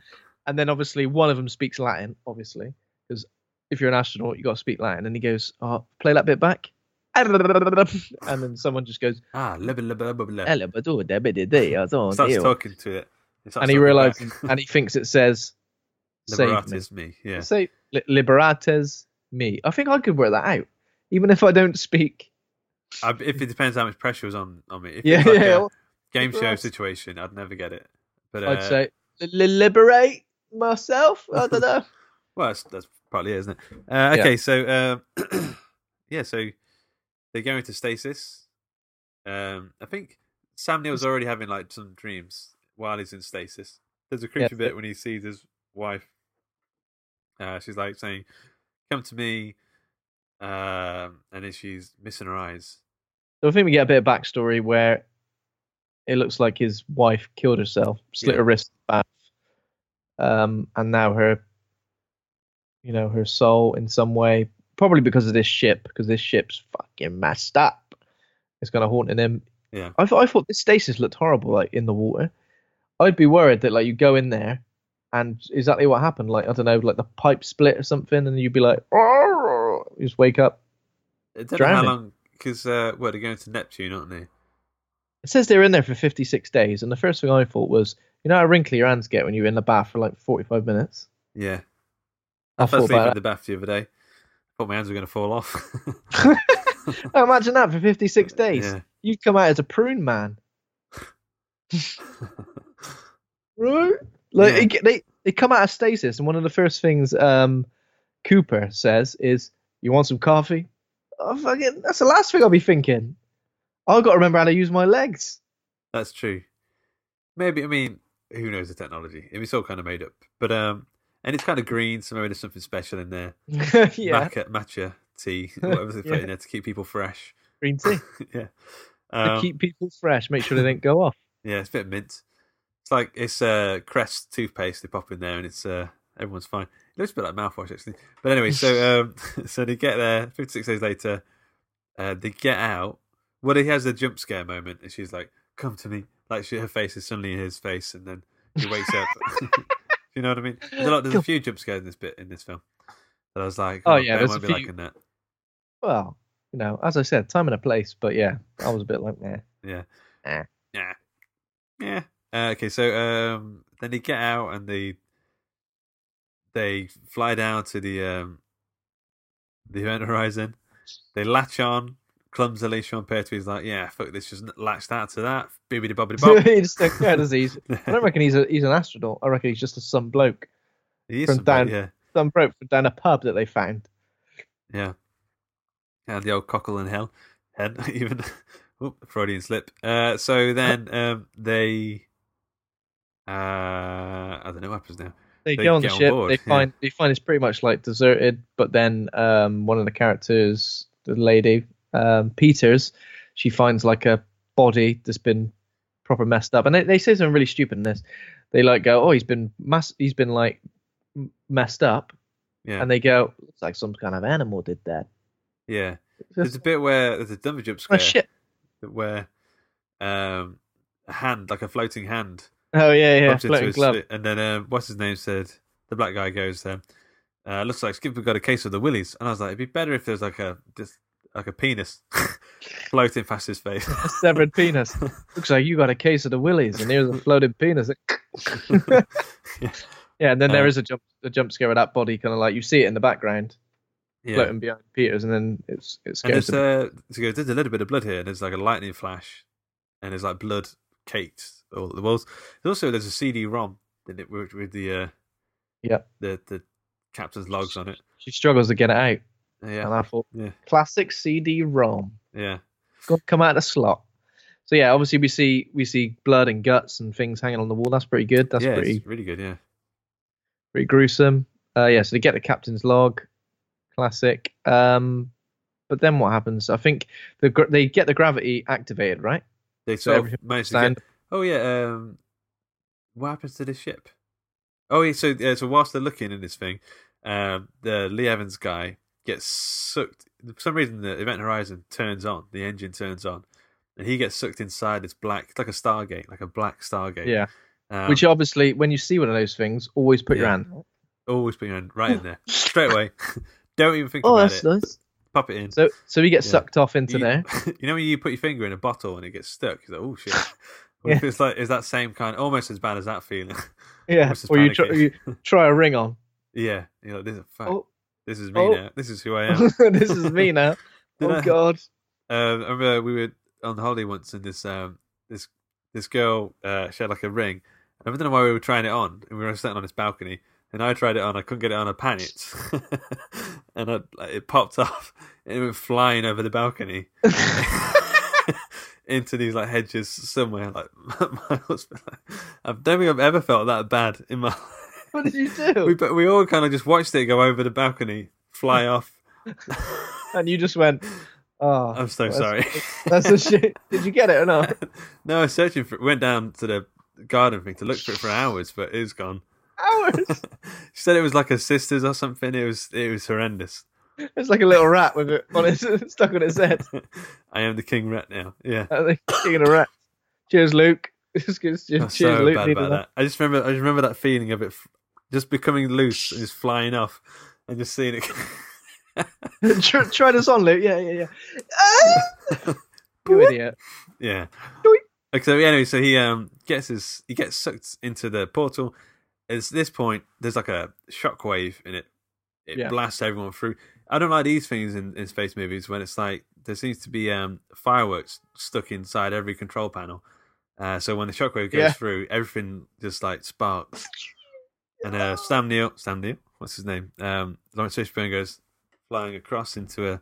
And then obviously one of them speaks Latin, obviously, because if you're an astronaut, you got to speak Latin. And he goes, "Oh, play that bit back." And then someone just goes, Ah, lubba, lubba, lubba, lubba. "Hello, but oh, da- bit- da- da- I don't Starts talking to it. It and he realizes, and he thinks it says, "Save me." Me. Yeah. Say, liberates me. I think I could work that out, even if I don't speak. I, if it depends how much pressure was on, on me. If Yeah, like yeah. game show situation, I'd never get it. But uh, I'd say, "Li- li- "Liberate myself." I don't know. Well, that's, that's partly it, isn't it? Uh, okay, so um, yeah, so they go into stasis. Um, I think Sam Neill's already having like some dreams while he's in stasis. There's a creepy Yes. bit when he sees his wife. Uh, she's like saying, "Come to me," um, and then she's missing her eyes. So I think we get a bit of backstory where it looks like his wife killed herself, slit Yeah. her wrist bath, um, and now her, you know, her soul in some way, probably because of this ship, because this ship's fucking messed up. It's kind of haunting him. Yeah, I thought I thought this stasis looked horrible, like in the water. I'd be worried that like you go in there, and exactly what happened, like I don't know, like the pipe split or something, and you'd be like, "Oh," you just wake up. I don't know how Drowning. long because uh, well, they're going to Neptune, aren't they? It says they're in there for 56 days, and the first thing I thought was, you know how wrinkly your hands get when you're in the bath for like 45 minutes? Yeah, I I fell asleep in the bath the other day. Thought my hands were going to fall off. Oh, imagine that for 56 days. yeah. You'd come out as a prune man. right? Like Yeah. they they, they come out of stasis, and one of the first things um, Cooper says is, You want some coffee? Oh, fucking, that's the last thing I'll be thinking. I've got to remember how to use my legs. That's true. Maybe I mean, who knows the technology? It's all kind of made up, but um, and it's kind of green, so maybe there's something special in there. yeah, Matcha, matcha tea, whatever they put Yeah. in there to keep people fresh. green tea. yeah, to um, keep people fresh, make sure they don't go off. yeah, it's a bit of mint. It's like it's uh, Crest toothpaste. They pop in there, and it's uh, everyone's fine. It looks a bit like mouthwash actually. But anyway, so um, so they get there. Fifty six days later, uh, they get out. Well, he has a jump scare moment, and she's like, "Come to me!" Like she, her face is suddenly in his face, and then he wakes up. you know what I mean? There's a, lot, there's a few jump scares in this bit in this film. But I was like, Oh, "Oh, yeah, yeah, there's won't a be few- liking that." Well, you know, as I said, time and a place, but yeah, I was a bit like, nah. Yeah. Eh. Yeah. Yeah. Uh, okay, so um, then they get out and they they fly down to the um, the event horizon. They latch on clumsily. Sean Pertwee's like, "Yeah, fuck this, just latched out to that." Bibbidi bobbidi bob. he just does? He's- I don't reckon he's a he's an astronaut. I reckon he's just a some bloke, He is From down- yeah, some bloke from down a pub that they found. yeah. And the old cockle in hell, head even. Oop, Freudian slip. Uh, so then um, they, uh, I don't know what happens now. They, They go on the ship. board, they yeah. find they find it's pretty much like deserted. But then um, one of the characters, the lady um, Peters, she finds like a body that's been proper messed up. And they, they say something really stupid in this. They like go, oh, he's been mass, he's been like messed up, Yeah, and they go, looks like some kind of animal did that. yeah. There's a bit where there's a dumber jump Oh shit! where um, a hand, like a floating hand, Oh yeah, yeah, floating glove. and then um, what's his name said the black guy goes, um, uh, "Looks like Skipper got a case of the willies," and I was like, "It'd be better if there's like a just like a penis floating past his face." A severed penis. Looks like you got a case of the willies, and here's a floating penis. yeah, and then there Uh, is a jump, a jump scare of that body, kind of like you see it in the background, yeah. floating behind Peters, and then it's it's. And him. uh, so there's a little bit of blood here, and there's like a lightning flash, and there's like blood caked all the walls. There's also there's a CD-ROM in it with, with the uh, yeah the the captain's logs on it. She struggles to get it out, Yeah, and I thought, yeah, classic CD-ROM. yeah, Go- come out of the slot. So yeah, obviously we see we see blood and guts and things hanging on the wall. That's pretty good. That's yeah. pretty It's really good. Yeah, pretty gruesome. Uh, yeah, so they get the captain's log, classic. Um, but then what happens? I think the they get the gravity activated, right? They So sort of everything managed to get. Oh yeah. Um, what happens to the ship? Oh yeah. So yeah, so whilst they're looking in this thing, um, the Lee Evans guy gets sucked. For some reason, the Event Horizon turns on. The engine turns on, and he gets sucked inside this black, it's like a Stargate, like a black Stargate. Yeah. Um, Which obviously, when you see one of those things, always put your hand. always put your hand right in there straight away. Don't even think Oh, about that's it. nice. Pop it in. So so he gets Yeah. sucked off into you, there. you know when you put your finger in a bottle and it gets stuck? It's like, oh shit. Yeah. it's like is that same kind almost as bad as that feeling? Yeah. Or you try, you try a ring on. yeah. You're like, this is fuck. Oh, This is me Oh. now. This is who I am. this is me now. Oh I- God. Um, I remember we were on holiday once, and this um, this this girl uh, she had like a ring. I don't know why we were trying it on, and we were sitting on this balcony. And I tried it on. I couldn't get it on. I panicked, and I, like, it popped off. And it went flying over the balcony into these like hedges somewhere. Like my husband, I don't think I've ever felt that bad in my. What did you do? we but we all kind of just watched it go over the balcony, fly off. and you just went. Oh, I'm so that's- sorry. That's a shit. Did you get it or not? no, I was searching for it. Went down to the garden thing to look for it for hours, but it's gone. Hours. she said it was like her sister's or something. It was it was horrendous. It's like a little rat with it on its stuck on its head. I am the king rat now. Yeah. I think king of the rat. Cheers, Luke. Just, just, I'm cheers, so Luke. bad about that. I just remember I just remember that feeling of it f- just becoming loose and just flying off and just seeing it. try, try this on, Luke. Yeah, yeah, yeah. you idiot. yeah. Doink. Okay, so anyway, so he um gets his he gets sucked into the portal. At this point, there's like a shockwave in it. It Yeah. blasts everyone through. I don't like these things in, in space movies when it's like there seems to be um fireworks stuck inside every control panel. Uh, so when the shockwave goes Yeah. through, everything just like sparks. And uh, Sam Neill, Sam Neill, what's his name? Um, Laurence Fishburne goes flying across into a.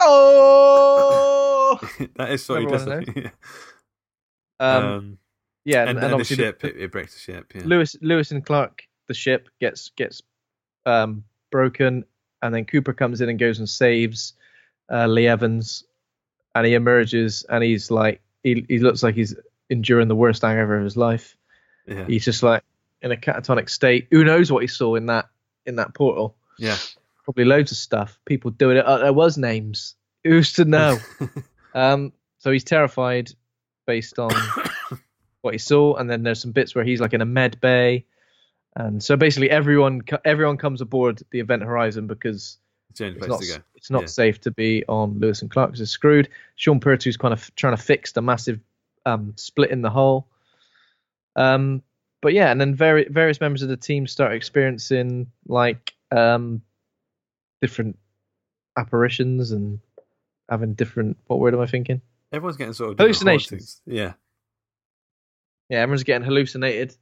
Oh. that is what he does. Remember Um, um, yeah, and, and, and the obviously the- ship, it, it breaks the ship. Yeah. Lewis Lewis and Clark, the ship gets gets um, broken, and then Cooper comes in and goes and saves uh, Lee Evans, and he emerges, and he's like he he looks like he's enduring the worst hangover of his life. yeah. He's just like in a catatonic state. Who knows what he saw in that in that portal? Yeah. Probably loads of stuff. People doing it. Uh, there was names. Who's to know? Um, so he's terrified based on what he saw, and then there's some bits where he's like in a med bay, and so basically everyone everyone comes aboard the Event Horizon because It's it's not to go. it's not Yeah. safe to be on Lewis and Clark because it's screwed. Sean Pertwee's kind of trying to fix the massive um, split in the hull. Um, but yeah, and then vari- various members of the team start experiencing like um, different apparitions and having different. What word am I thinking? Everyone's getting sort of Hallucinations. Yeah. Yeah, everyone's getting hallucinated.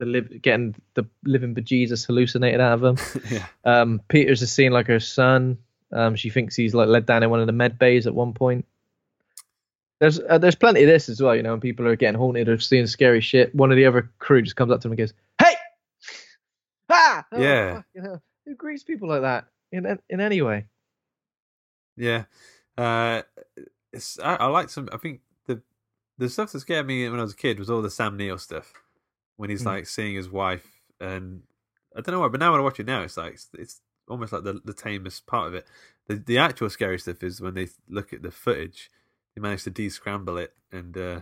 The live getting the living bejesus hallucinated out of them. yeah. Um, Peters is seeing like her son. Um, she thinks he's like led down in one of the med bays at one point. There's uh, there's plenty of this as well, you know, and people are getting haunted or seeing scary shit. One of the other crew just comes up to him and goes, "Hey, ah, Oh, Yeah. you know, who greets people like that in in any way? Yeah. Uh, it's I, I like some. I think the stuff that scared me when I was a kid was all the Sam Neill stuff. When he's Mm. like seeing his wife, and I don't know why, but now when I watch it now, it's like it's, it's almost like the the tamest part of it. The the actual scary stuff is when they look at the footage. They manage to de-scramble it, and uh,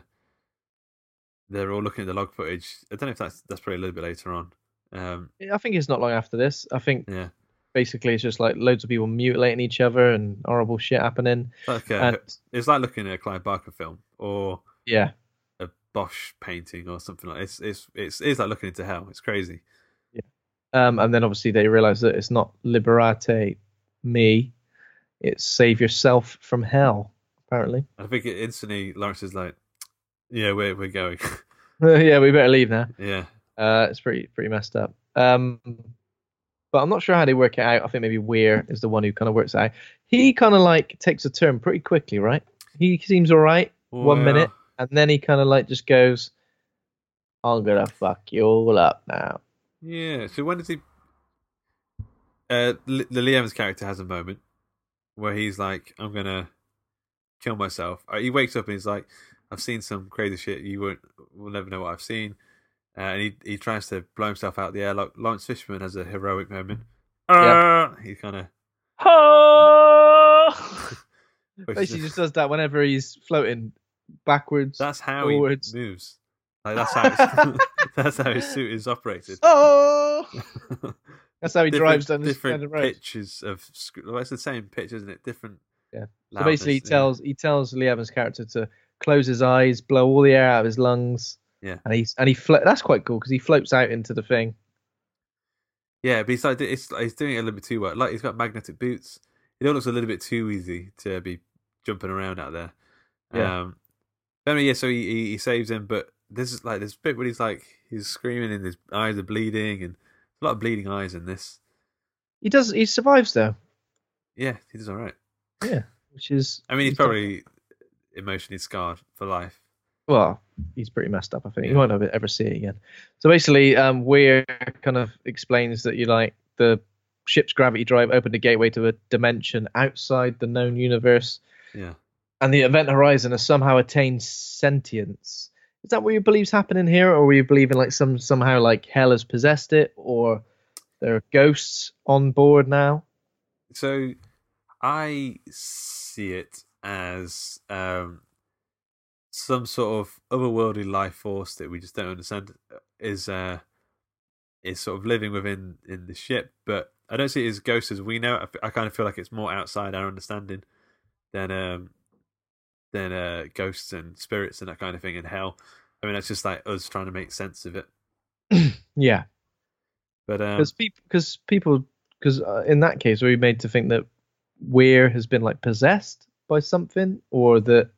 they're all looking at the log footage. I don't know if that's that's probably a little bit later on. Um, I think it's not long after this. I think yeah, basically it's just like loads of people mutilating each other and horrible shit happening. uh, And it's like looking at a Clive Barker film or yeah, a Bosch painting or something like it's it's it's it's like looking into hell. It's crazy. um, and then obviously they realize that it's not liberate me, it's save yourself from hell. Apparently, I think it instantly Lawrence is like, yeah, we're we're going. yeah, we better leave now. yeah, Uh, it's pretty pretty messed up. Um, but I'm not sure how they work it out. I think maybe Weir is the one who kind of works it out. He kind of like takes a turn pretty quickly, right? He seems all right one Well, minute, and then he kind of like just goes, "I'm gonna fuck you all up now." Yeah. So when does he? Uh, the Liam's character has a moment where he's like, "I'm gonna kill myself." Uh, He wakes up and he's like, "I've seen some crazy shit. You won't, will never know what I've seen." Uh, and he he tries to blow himself out the air. Like Laurence Fishburne has a heroic moment. Yeah. Uh, he kind of Basically, just does that whenever he's floating backwards. That's how forwards. he moves. Like that's how that's how his suit is operated. Oh, that's how he drives down the different road. pitches of. Well, it's the same pitch, isn't it? Different. Yeah. So basically, he loudness, yeah. tells he tells Lee Evans' character to close his eyes, blow all the air out of his lungs. Yeah. And he's and he flo- that's quite cool because he floats out into the thing. Yeah, but he's like it's like he's doing it a little bit too well. Like he's got magnetic boots. It all looks a little bit too easy to be jumping around out there. Yeah. Um, but anyway, yeah. So he, he he saves him, but this is like this bit where he's like he's screaming and his eyes are bleeding and a lot of bleeding eyes in this. He does. He survives though. Yeah, he does all right. Yeah. Which is. I mean, he's done- probably emotionally scarred for life. well, he's pretty messed up. I think Yeah. you won't ever, ever see it again. So basically, um, Weir kind of explains that you like the ship's gravity drive opened a gateway to a dimension outside the known universe, Yeah. And the event horizon has somehow attained sentience. Is that what you believe's happening here, or were you believing like some somehow like hell has possessed it, or there are ghosts on board now? So I see it as um, some sort of otherworldly life force that we just don't understand is uh, is sort of living within in the ship, but I don't see it as ghosts as we know. I kind of feel like it's more outside our understanding than um, than uh, ghosts and spirits and that kind of thing in hell. I mean, that's just like us trying to make sense of it. Yeah, But um, because people, because people, because uh, in that case, we're we made to think that Weir has been like possessed by something, or that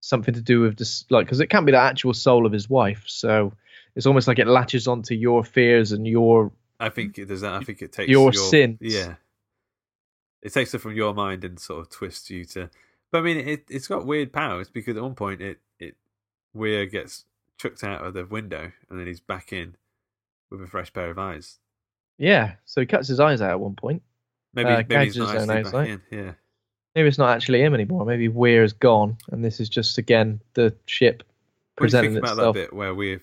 something to do with this, like, because it can't be the actual soul of his wife, so it's almost like it latches onto your fears and your I think it does that. I think it takes Your sins. Yeah, it takes it from your mind and sort of twists you to. But I mean, it it's got weird powers because at one point it it Weir gets chucked out of the window and then he's back in with a fresh pair of eyes. yeah. So he cuts his eyes out at one point. Maybe Uh, maybe he's not actually back in. Yeah, Maybe it's not actually him anymore. Maybe Weir is gone, and this is just again the ship what do you presenting think about that bit where Weir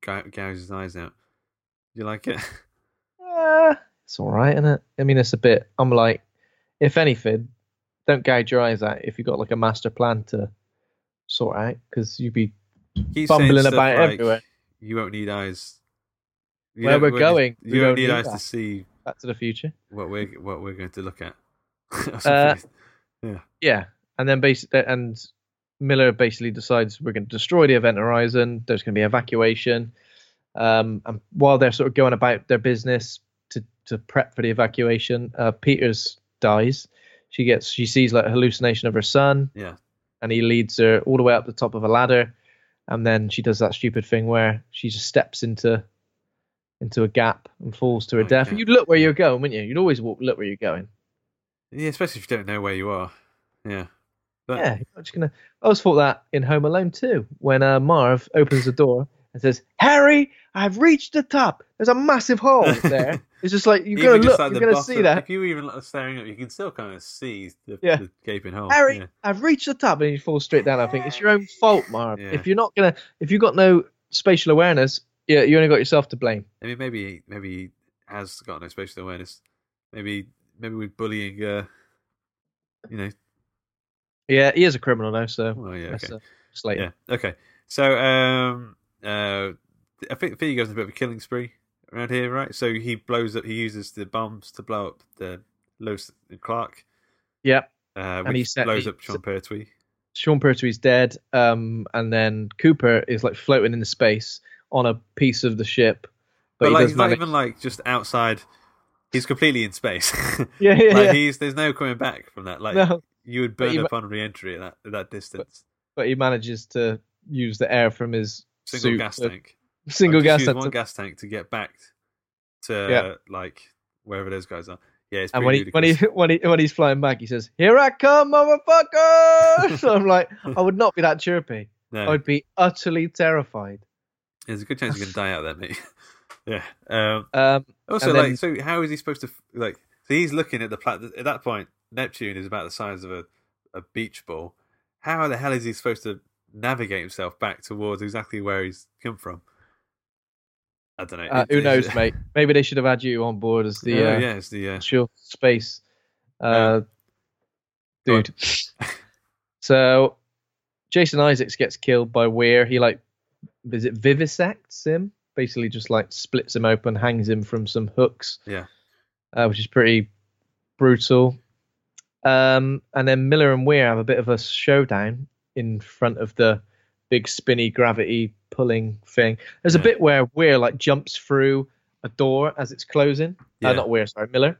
gou- gouges his eyes out? Do you like it? Eh, it's all right, isn't it? I mean, it's a bit. I'm like, if anything, don't gouge your eyes out if you've got like a master plan to sort out, because you'd be Keep saying Fumbling about like, everywhere. You won't need eyes. You Where we're going, need- we You don't need eyes that. to see Back to the Future. what we're what we're going to look at. Uh, something. Yeah, and then basically, and Miller basically decides we're going to destroy the event horizon. There's going to be evacuation, um, and while they're sort of going about their business to to prep for the evacuation, uh, Peters dies. She gets she sees like a hallucination of her son, yeah, and he leads her all the way up the top of a ladder, and then she does that stupid thing where she just steps into into a gap and falls to her Right, death. yeah. You'd look where you're going, wouldn't you? You'd always walk, look where you're going. yeah. Especially if you don't know where you are. Yeah, but Yeah, you're just gonna. I always thought that in Home Alone too, when uh, Marv opens the door and says, "Harry, I've reached the top. There's a massive hole there. It's just like you're gonna look, like you're gonna bottom, see that. If you even like, staring up, you can still kind of see the, Yeah. the gaping hole. Harry, Yeah. I've reached the top, and you fall straight down. I think it's your own fault, Marv. Yeah. If you're not gonna, if you've got no spatial awareness, yeah, you only got yourself to blame. I mean, maybe maybe he has got no spatial awareness. Maybe maybe we're bullying. Uh, you know. Yeah, he is a criminal now, so Well, yeah. Okay. uh. Yeah. Okay. So um uh I think Fee goes on a bit of a killing spree around here, right? So he blows up. He uses the bombs to blow up the Lewis and Clark, Yep. uh, And he set- blows he- up Sean Pertwee. Sean Pertwee's dead, um, and then Cooper is like floating in the space on a piece of the ship. But, But, like, he's not even like just outside. He's completely in space. Yeah, yeah, like yeah. he's there's no coming back from that. Like No. you would burn he ma- up on re-entry at that at that distance. but he manages to use the air from his Single suit gas tank. Single gas tank. One to- gas tank to get back to Yeah. like wherever those guys are. Yeah, it's and when he, when he when he when he's flying back, he says, "Here I come, motherfucker!" so I'm like, I would not be that chirpy. No. I would be utterly terrified. There's a good chance you're gonna die out there, mate. yeah. Um, Um, also, and like, then- so how is he supposed to like? So he's looking at the plat. At that point, Neptune is about the size of a, a beach ball. How the hell is he supposed to navigate himself back towards exactly where he's come from? I don't know. uh, who knows, mate? Maybe they should have had you on board as the Yeah, uh, yeah, it's the uh, actual space uh, dude. so Jason Isaacs gets killed by Weir. He like is it vivisects him? Basically, just like splits him open, hangs him from some hooks. Yeah. uh, which is pretty brutal. Um, and then Miller and Weir have a bit of a showdown in front of the big spinny gravity pulling thing. There's a bit where Weir like jumps through a door as it's closing. Yeah. Uh, not Weir, sorry, Miller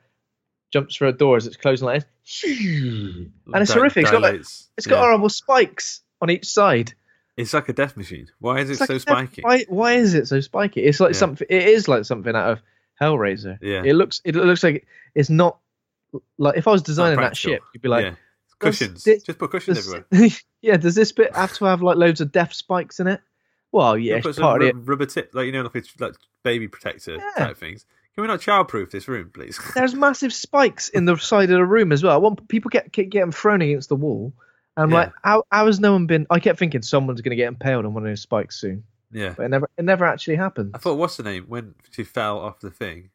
jumps through a door as it's closing like this. And it's di- horrific. It's got like, it's got Yeah. horrible spikes on each side. It's like a death machine. Why is it like so spiky? Why, why is it so spiky? It's like Yeah. something. It is like something out of Hellraiser. Yeah. It looks. It looks like it's not like if I was designing that ship, you'd be like, yeah. does Cushions. Just put cushions does- everywhere. yeah, does this bit have to have like loads of death spikes in it? Well, yeah, Yeah, it's put some part of it. rubber tip, like you know, like it's like baby protector Yeah. type things. Can we not childproof this room, please? There's massive spikes in the side of the room as well. Want people get get, get them thrown against the wall. And I'm Yeah. like, how, how has no one been? I kept thinking someone's going to get impaled on one of those spikes soon, yeah. but it never it never actually happened. I thought, what's the name? When she fell off the thing,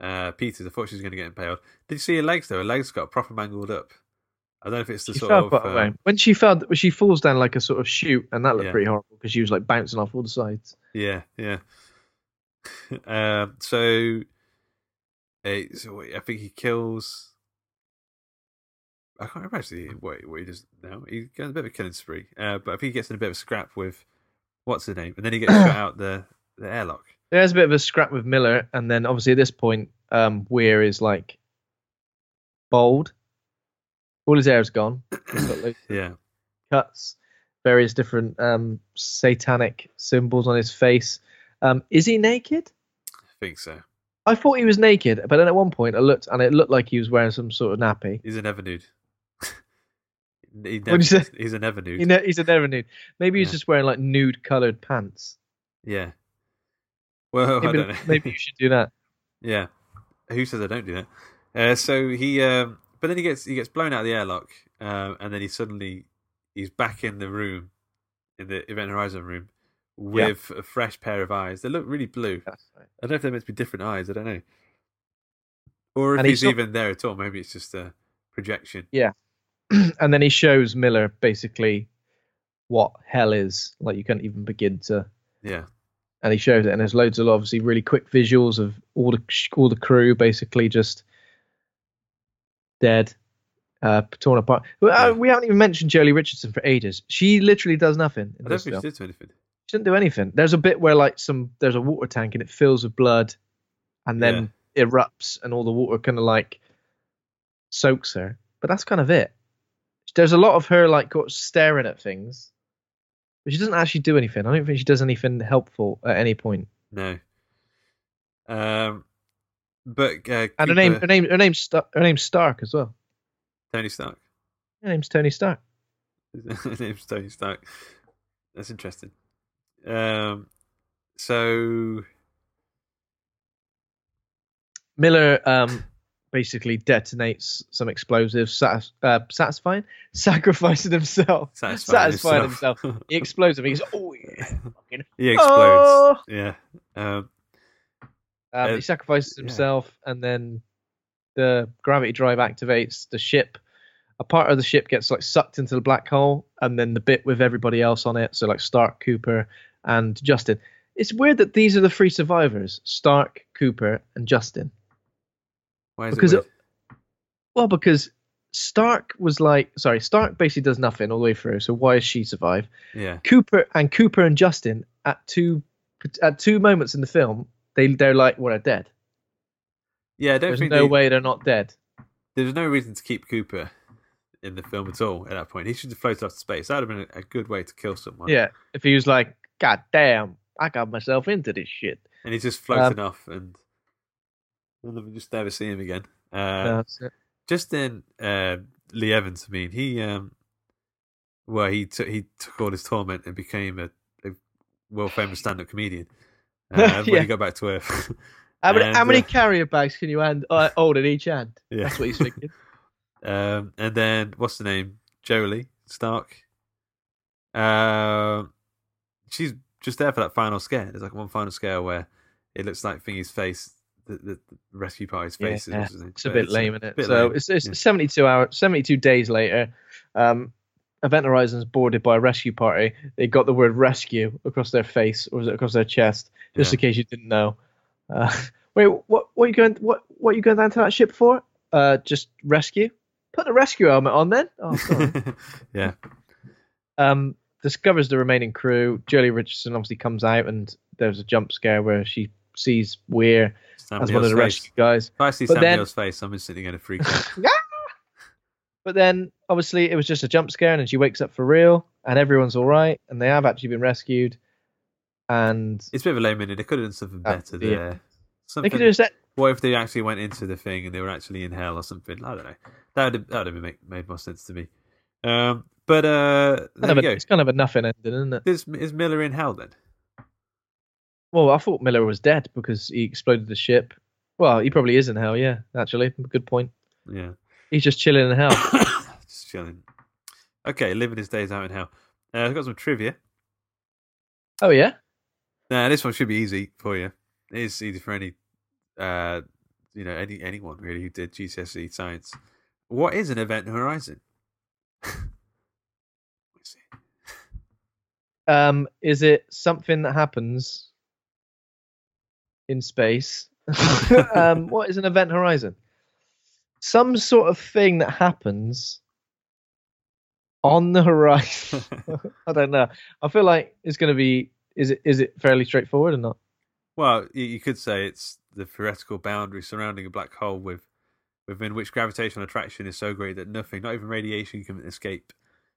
uh, Peters, I thought she was going to get impaled. Did you see her legs though? Her legs got proper mangled up. I don't know if it's the she sort fell of. uh. When she fell, she falls down like a sort of chute, and that looked Yeah. pretty horrible because she was like bouncing off all the sides. Yeah, yeah. um, so, uh, so I think he kills. I can't remember actually what, what he does now. He goes a bit of a killing spree, uh, but I think he gets in a bit of a scrap with what's his name, and then he gets shot out the the airlock. There's a bit of a scrap with Miller, and then obviously at this point, um, Weir is like bald. All his hair is gone. He's got Yeah, cuts, various different um, satanic symbols on his face. Um, is he naked? I think so. I thought he was naked, but then at one point I looked and it looked like he was wearing some sort of nappy. He's a never nude. he never, he's a never nude. You know, he's a never nude. Maybe he's Yeah. just wearing like nude coloured pants. Yeah. Well, I Maybe, don't know. maybe you should do that. Yeah. Who says I don't do that? Uh, so he, um, but then he gets he gets blown out of the airlock, um, and then he suddenly he's back in the room, in the Event Horizon room, with a fresh pair of eyes. They look really blue. Right. I don't know if they're meant to be different eyes. I don't know. Or if And he he's saw- even there at all. Maybe it's just a projection. Yeah. and then he shows Miller basically what hell is. Like you can't even begin to. Yeah. And he shows it, and there's loads of obviously really quick visuals of all the all the crew basically just dead, uh, torn apart. Uh, Yeah. we haven't even mentioned Joely Richardson for ages. She literally does nothing. In I don't this think film. she did do anything. She didn't do anything. There's a bit where like some there's a water tank and it fills with blood, and then erupts, and all the water kind of like soaks her. But that's kind of it. There's a lot of her like staring at things, but she doesn't actually do anything. I don't think she does anything helpful at any point. No. Um, but uh, And her name, her name, her name's Star- her name's Stark as well. Tony Stark. Her name's Tony Stark. His name's Tony Stark. That's interesting. Um, so Miller um, basically detonates some explosives, satis- uh, satisfying, sacrificing himself, Satisfying satisfying himself. himself. He explodes him. He's oh yeah. He explodes. Oh! Yeah. Um, Um, Uh, he sacrifices yeah. himself, and then the gravity drive activates the ship. A part of the ship gets like sucked into the black hole, and then the bit with everybody else on it, so like Stark, Cooper, and Justin. It's weird that these are the three survivors: Stark, Cooper, and Justin. why is Because it? weird? Well, because Stark was like, sorry, Stark basically does nothing all the way through. So why does she survive? yeah. Cooper and Cooper and Justin at two at two moments in the film, they they're like, well, they're dead. Yeah. I don't There's think no they- way they're not dead. There's no reason to keep Cooper in the film at all at that point. He should have floated off to space. That would have been a, good way to kill someone. Yeah, if he was like, God damn, I got myself into this shit. And he's just floating Um, off and we'll never just never see him again. Uh, That's it. just then uh, Lee Evans, I mean, he um, well, he took he took all his torment and became a, a world famous stand up comedian uh, when Yeah. got back to Earth. How many, And, how many uh, carrier bags can you hand, uh, hold in each hand? Yeah. That's what he's thinking. um, and then what's the name? Joely Stark. Um, she's just there for that final scare. There's like one final scare where it looks like Thingy's face, the, the, the rescue party's face. yeah. is- It's a bit lame, isn't it? So lame. it's, it's Yeah. 72 hours, 72 days later. Um, Event Horizon's boarded by a rescue party. They got the word rescue across their face, or across their chest? Just Yeah. in case you didn't know. Uh, wait, what? What are you going? What? What are you going down to that ship for? Uh, just rescue. Put the rescue helmet on then. Oh, yeah. um, discovers the remaining crew. Joely Richardson obviously comes out, and there's a jump scare where she sees Weir Sam as one of the face. rescue guys. If I see But Sam then- Neill's face, I'm instantly going to freak out. But then, obviously, it was just a jump scare, and she wakes up for real, and everyone's all right, and they have actually been rescued. And It's a bit of a lame minute. They could have done something better yeah. there. they Something, could just What if they actually went into the thing and they were actually in hell or something? I don't know. That would have, that would have made, made more sense to me. Um, but uh, there kind of you a, go. it's kind of a nothing ending, isn't it? Is, is Miller in hell then? Well, I thought Miller was dead because he exploded the ship. Well, he probably is in hell. Yeah, actually, good point. Yeah. He's just chilling in hell. Just chilling. Okay, living his days out in hell. Uh, I've got some trivia. oh yeah. Now, this one should be easy for you. It is easy for any, uh, you know, any anyone really who did GCSE science. What is an event horizon? Let's see. Um, is it something that happens in space? um, what is an event horizon? Some sort of thing that happens on the horizon. I don't know. I feel like it's going to be. Is it? Is it fairly straightforward or not? Well, you, could say it's the theoretical boundary surrounding a black hole with within which gravitational attraction is so great that nothing, not even radiation, can escape.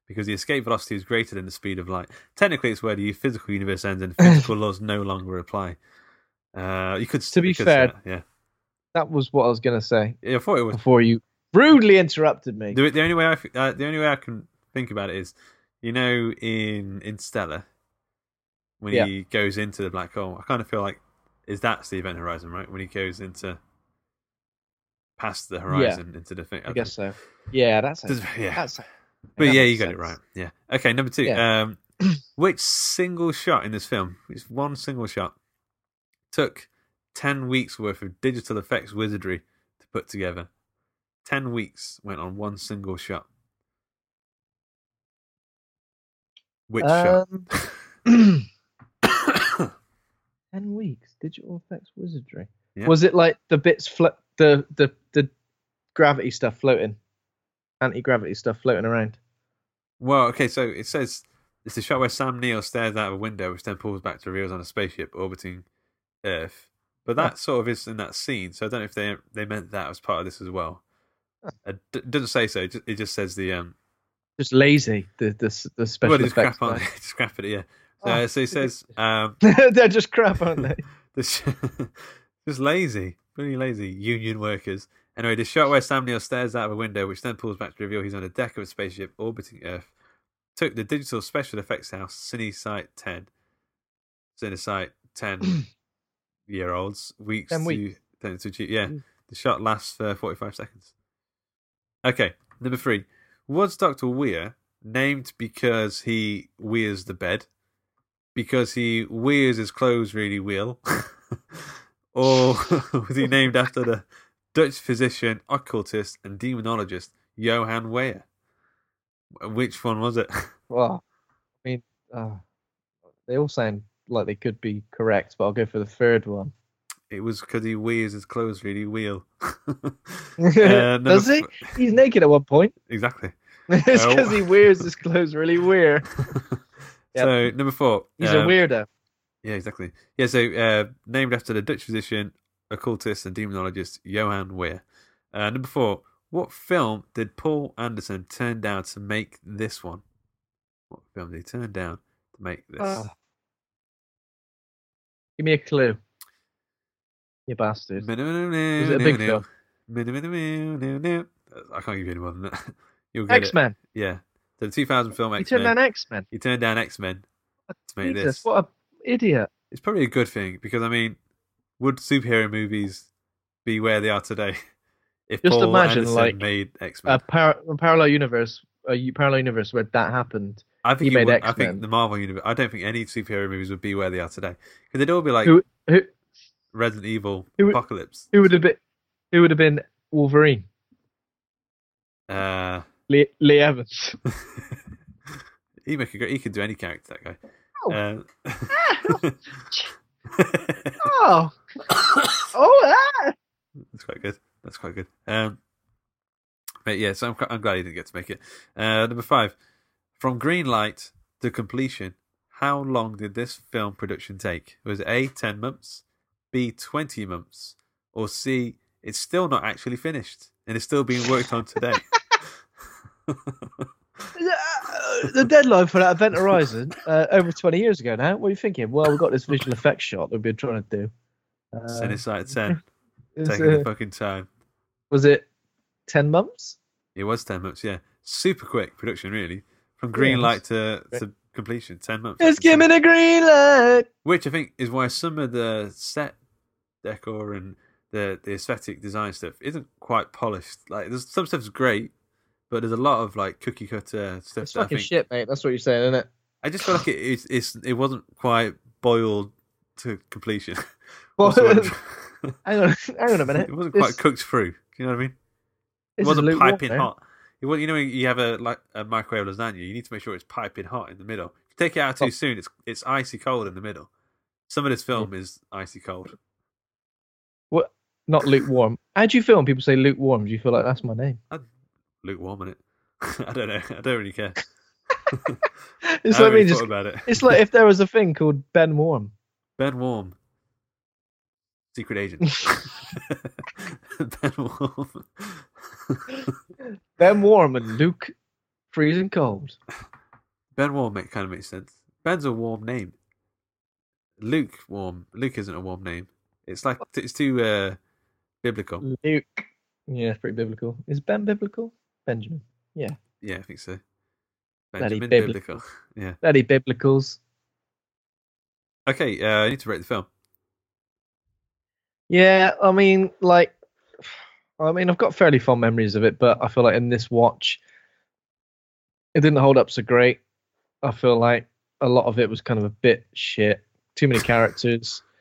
Because the escape velocity is greater than the speed of light. Technically, it's where the physical universe ends and physical laws no longer apply. Uh, you could To be fair- yeah. That was what I was going to say yeah, I thought it was before you rudely interrupted me. the, the only way I uh, the only way I can think about it is, you know, in Interstellar, when Yeah. he goes into the black hole, I kind of feel like is that's the event horizon, right? When he goes into past the horizon into the thing. I guess so. Yeah, that's Does- yeah. That's But that yeah, you got it right. Yeah. Okay, number two. Yeah. Um, which single shot in this film, which one single shot, took ten weeks worth of digital effects wizardry to put together? Ten weeks went on one single shot. Which Um, shot? Ten weeks. Digital effects wizardry. Yeah. Was it like the bits flo- the the the gravity stuff floating, anti gravity stuff floating around? Well, okay, so it says it's the shot where Sam Neill stares out of a window, which then pulls back to reveals on a spaceship orbiting Earth. But that sort of is in that scene, so I don't know if they they meant that as part of this as well. It d- doesn't say so. It just, it just says the um. Just lazy. The the the special well, just effects. crap on. Just crap at it. Yeah. So, Oh. so it says um. They're just crap, aren't they? the just lazy, really lazy union workers. Anyway, the shot where Sam Neill stares out of a window, which then pulls back to reveal he's on a deck of a spaceship orbiting Earth, took the digital special effects house Cinesite 10, Cinesite 10 year olds weeks 10 to, weeks. to, to. Yeah, The shot lasts for 45 seconds. Okay, number three. Was Dr. Weir named because he wears the bed? Because he wears his clothes really well? or was he named after the Dutch physician, occultist, and demonologist Johann Weir? Which one was it? Well, I mean, uh, they all sound like they could be correct, but I'll go for the third one. It was because he wears his clothes really well. Does he? He's naked at one point. Exactly. it's Oh. because he wears his clothes really weird. Yep. So number four. He's a um, weirdo. Yeah, exactly. Yeah, so uh, named after the Dutch physician, occultist, and demonologist Johann Weir. Uh, number four. What film did Paul Anderson turn down to make this one? What film did he turn down to make this? Ah. Give me a clue. You bastard. Was it a big film? I can't give you any more than that. You'll get X Men. Yeah. So the 2000 film X He X turned down X Men. He turned down X Men to make Jesus, this. what a idiot. It's probably a good thing because I mean, would superhero movies be where they are today if Just Paul imagine, Anderson like, made X Men? A, par- a parallel universe, a parallel universe where that happened. I think he made would- I think the Marvel universe. I don't think any superhero movies would be where they are today because they'd all be like Who who Resident Evil, Who Apocalypse. who would have been who would have been Wolverine? Uh, Lee, Lee Evans. he make a great. He can do any character. That guy. Oh. Uh, oh, oh, ah! That's quite good. That's quite good. Um, but yeah, so I'm, I'm glad he didn't get to make it. Uh, number five, from green light to completion, how long did this film production take? Was it A, 10 months, B, 20 months, or C, it's still not actually finished and it's still being worked on today? the deadline for that Event Horizon uh, over 20 years ago now. What are you thinking? Well, we've got this visual effects shot that we've been trying to do. Uh, Send it out of 10. it's, Taking the uh, fucking time. was it 10 months? It was 10 months, yeah. Super quick production, really. From green Yeah, light to, to completion, 10 months. It's giving a green light. Which I think is why some of the set decor and the the aesthetic design stuff isn't quite polished. Like there's some stuff's great, but there's a lot of like cookie cutter stuff It's fucking think shit, mate. That's what you're saying, isn't it? I just feel like it it's, it's it wasn't quite boiled to completion. Well, the hang on, hang on a minute. it wasn't This- quite cooked through. Do you know what I mean? It wasn't piping hot. Was, you know, you have a like a microwave lasagna, you need to make sure it's piping hot in the middle. If you take it out too Oh. soon, it's it's icy cold in the middle. Some of this hmm. film is icy cold. What? Not lukewarm. How do you feel when people say lukewarm? Do you feel like that's my name? lukewarm in it. I don't know. I don't really care. It's I like really just. about it. It's like if there was a thing called Ben Warm. Ben Warm, secret agent. ben Warm. Ben Warm and Luke freezing cold. ben Warm make, kind of makes sense. Ben's a warm name. Luke Warm. Luke isn't a warm name. It's like it's too uh, biblical. Luke. Yeah, it's pretty biblical. Is Ben biblical? Benjamin. Yeah. Yeah, I think so. Bloody Benjamin biblical. biblical. Yeah. Bloody biblicals. Okay. Uh, I need to rate the film. Yeah, I mean, like, I mean, I've got fairly fond memories of it, but I feel like in this watch, it didn't hold up so great. I feel like a lot of it was kind of a bit shit. Too many characters.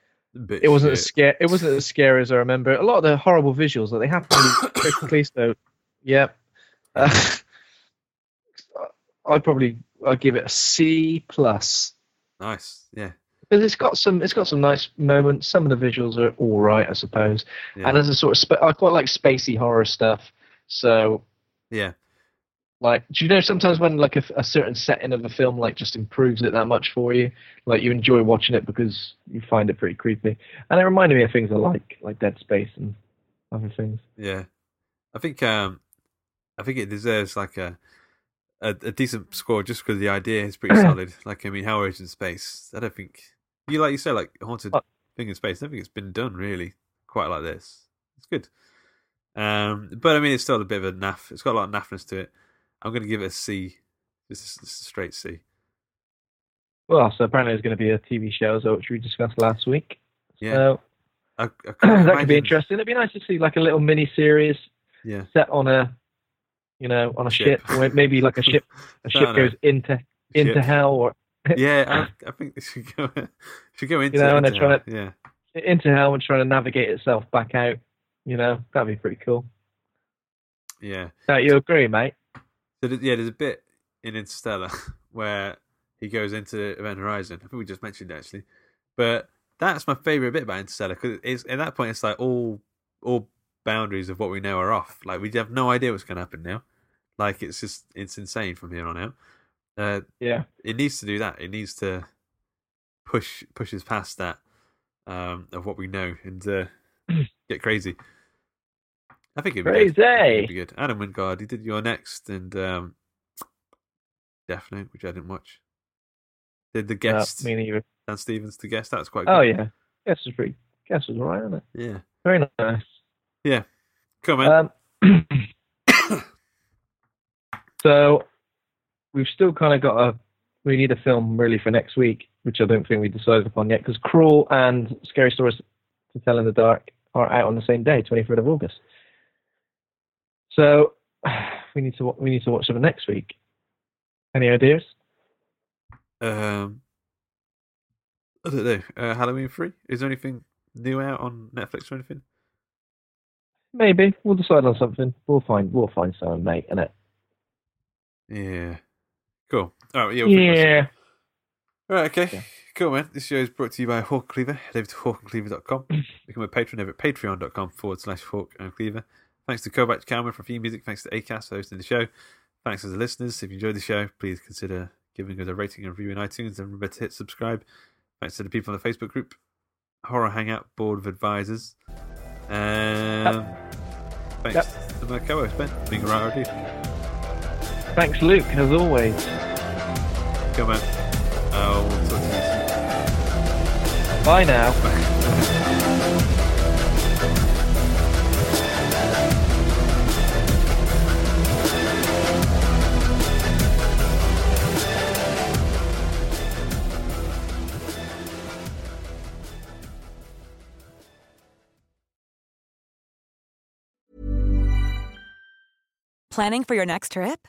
It wasn't as shit. scary. It wasn't as scary as I remember. A lot of the horrible visuals that they happen quickly. So, yeah, uh, I'd probably I'd give it a C plus. nice. Yeah. But it's got some it's got some nice moments. Some of the visuals are all right, I suppose. Yeah. And as a sort of spa- I quite like spacey horror stuff. So yeah. like, do you know sometimes when like a, a certain setting of a film like just improves it that much for you, like you enjoy watching it because you find it pretty creepy. And it reminded me of things I like, like Dead Space and other things. Yeah, I think um, I think it deserves like a a, a decent score just because the idea is pretty solid. Like I mean, Hellraiser in space. I don't think you like you said like haunted Uh, thing in space. I don't think it's been done really quite like this. It's good, um, but I mean, it's still a bit of a naff. It's got a lot of naffness to it. I'm going to give it a C. Just a, just a straight C. Well, so apparently there's going to be a TV show as well, which we discussed last week. Yeah. So I, I that could be interesting. It'd be nice to see like a little mini series Yeah. set on a, you know, on a Ship. ship. Maybe like a ship, a ship goes into into Ship. hell or Yeah, I, I think they should go should go into you know, and into they're trying that, yeah. into hell and trying to navigate itself back out. You know, that'd be pretty cool. Yeah. Now you agree, mate? So yeah, there's a bit in Interstellar where he goes into Event Horizon. I think we just mentioned it actually, but that's my favorite bit about Interstellar because it's at that point it's like all all boundaries of what we know are off. Like we have no idea what's going to happen now. Like it's just it's insane from here on out. Uh, Yeah. it needs to do that. It needs to push pushes past that um, of what we know and uh, get crazy. I think it'd be good. Crazy. It'd be good. Adam Wingard, he did You're Next and um, Death Note, which I didn't watch. Did the No, guest me neither. Dan Stevens the guest? That's quite good. Oh yeah. Guess was pretty. Guess was alright, wasn't it? yeah, Very nice. yeah. Come on, Um, so we've still kind of got a. We need a film really for next week, which I don't think we decided upon yet, because Crawl and Scary Stories to Tell in the Dark are out on the same day, 23rd of August. So we need to we need to watch them next week. Any ideas? um, I don't know. Uh, Halloween free? Is there anything new out on Netflix or anything? Maybe we'll decide on something. We'll find we'll find something, mate. And Yeah. Cool. All right. Yeah. We'll yeah, All right, okay. Yeah. Cool, man. This show is brought to you by Hawk Cleaver. Head over to hawkandcleaver.com. Become a patron over at patreon.com forward slash hawk and cleaver. Thanks to Kovac Kalman for theme music. Thanks to ACAS for hosting the show. Thanks to the listeners. If you enjoyed the show, please consider giving us a rating and review in iTunes and remember to hit subscribe. Thanks to the people on the Facebook group, Horror Hangout Board of Advisors. Um, thanks Yep. to my co-host, Ben, being a. thanks, Luke, as always. Cool, man. I'll oh, talk to you soon. Bye now. Planning for your next trip?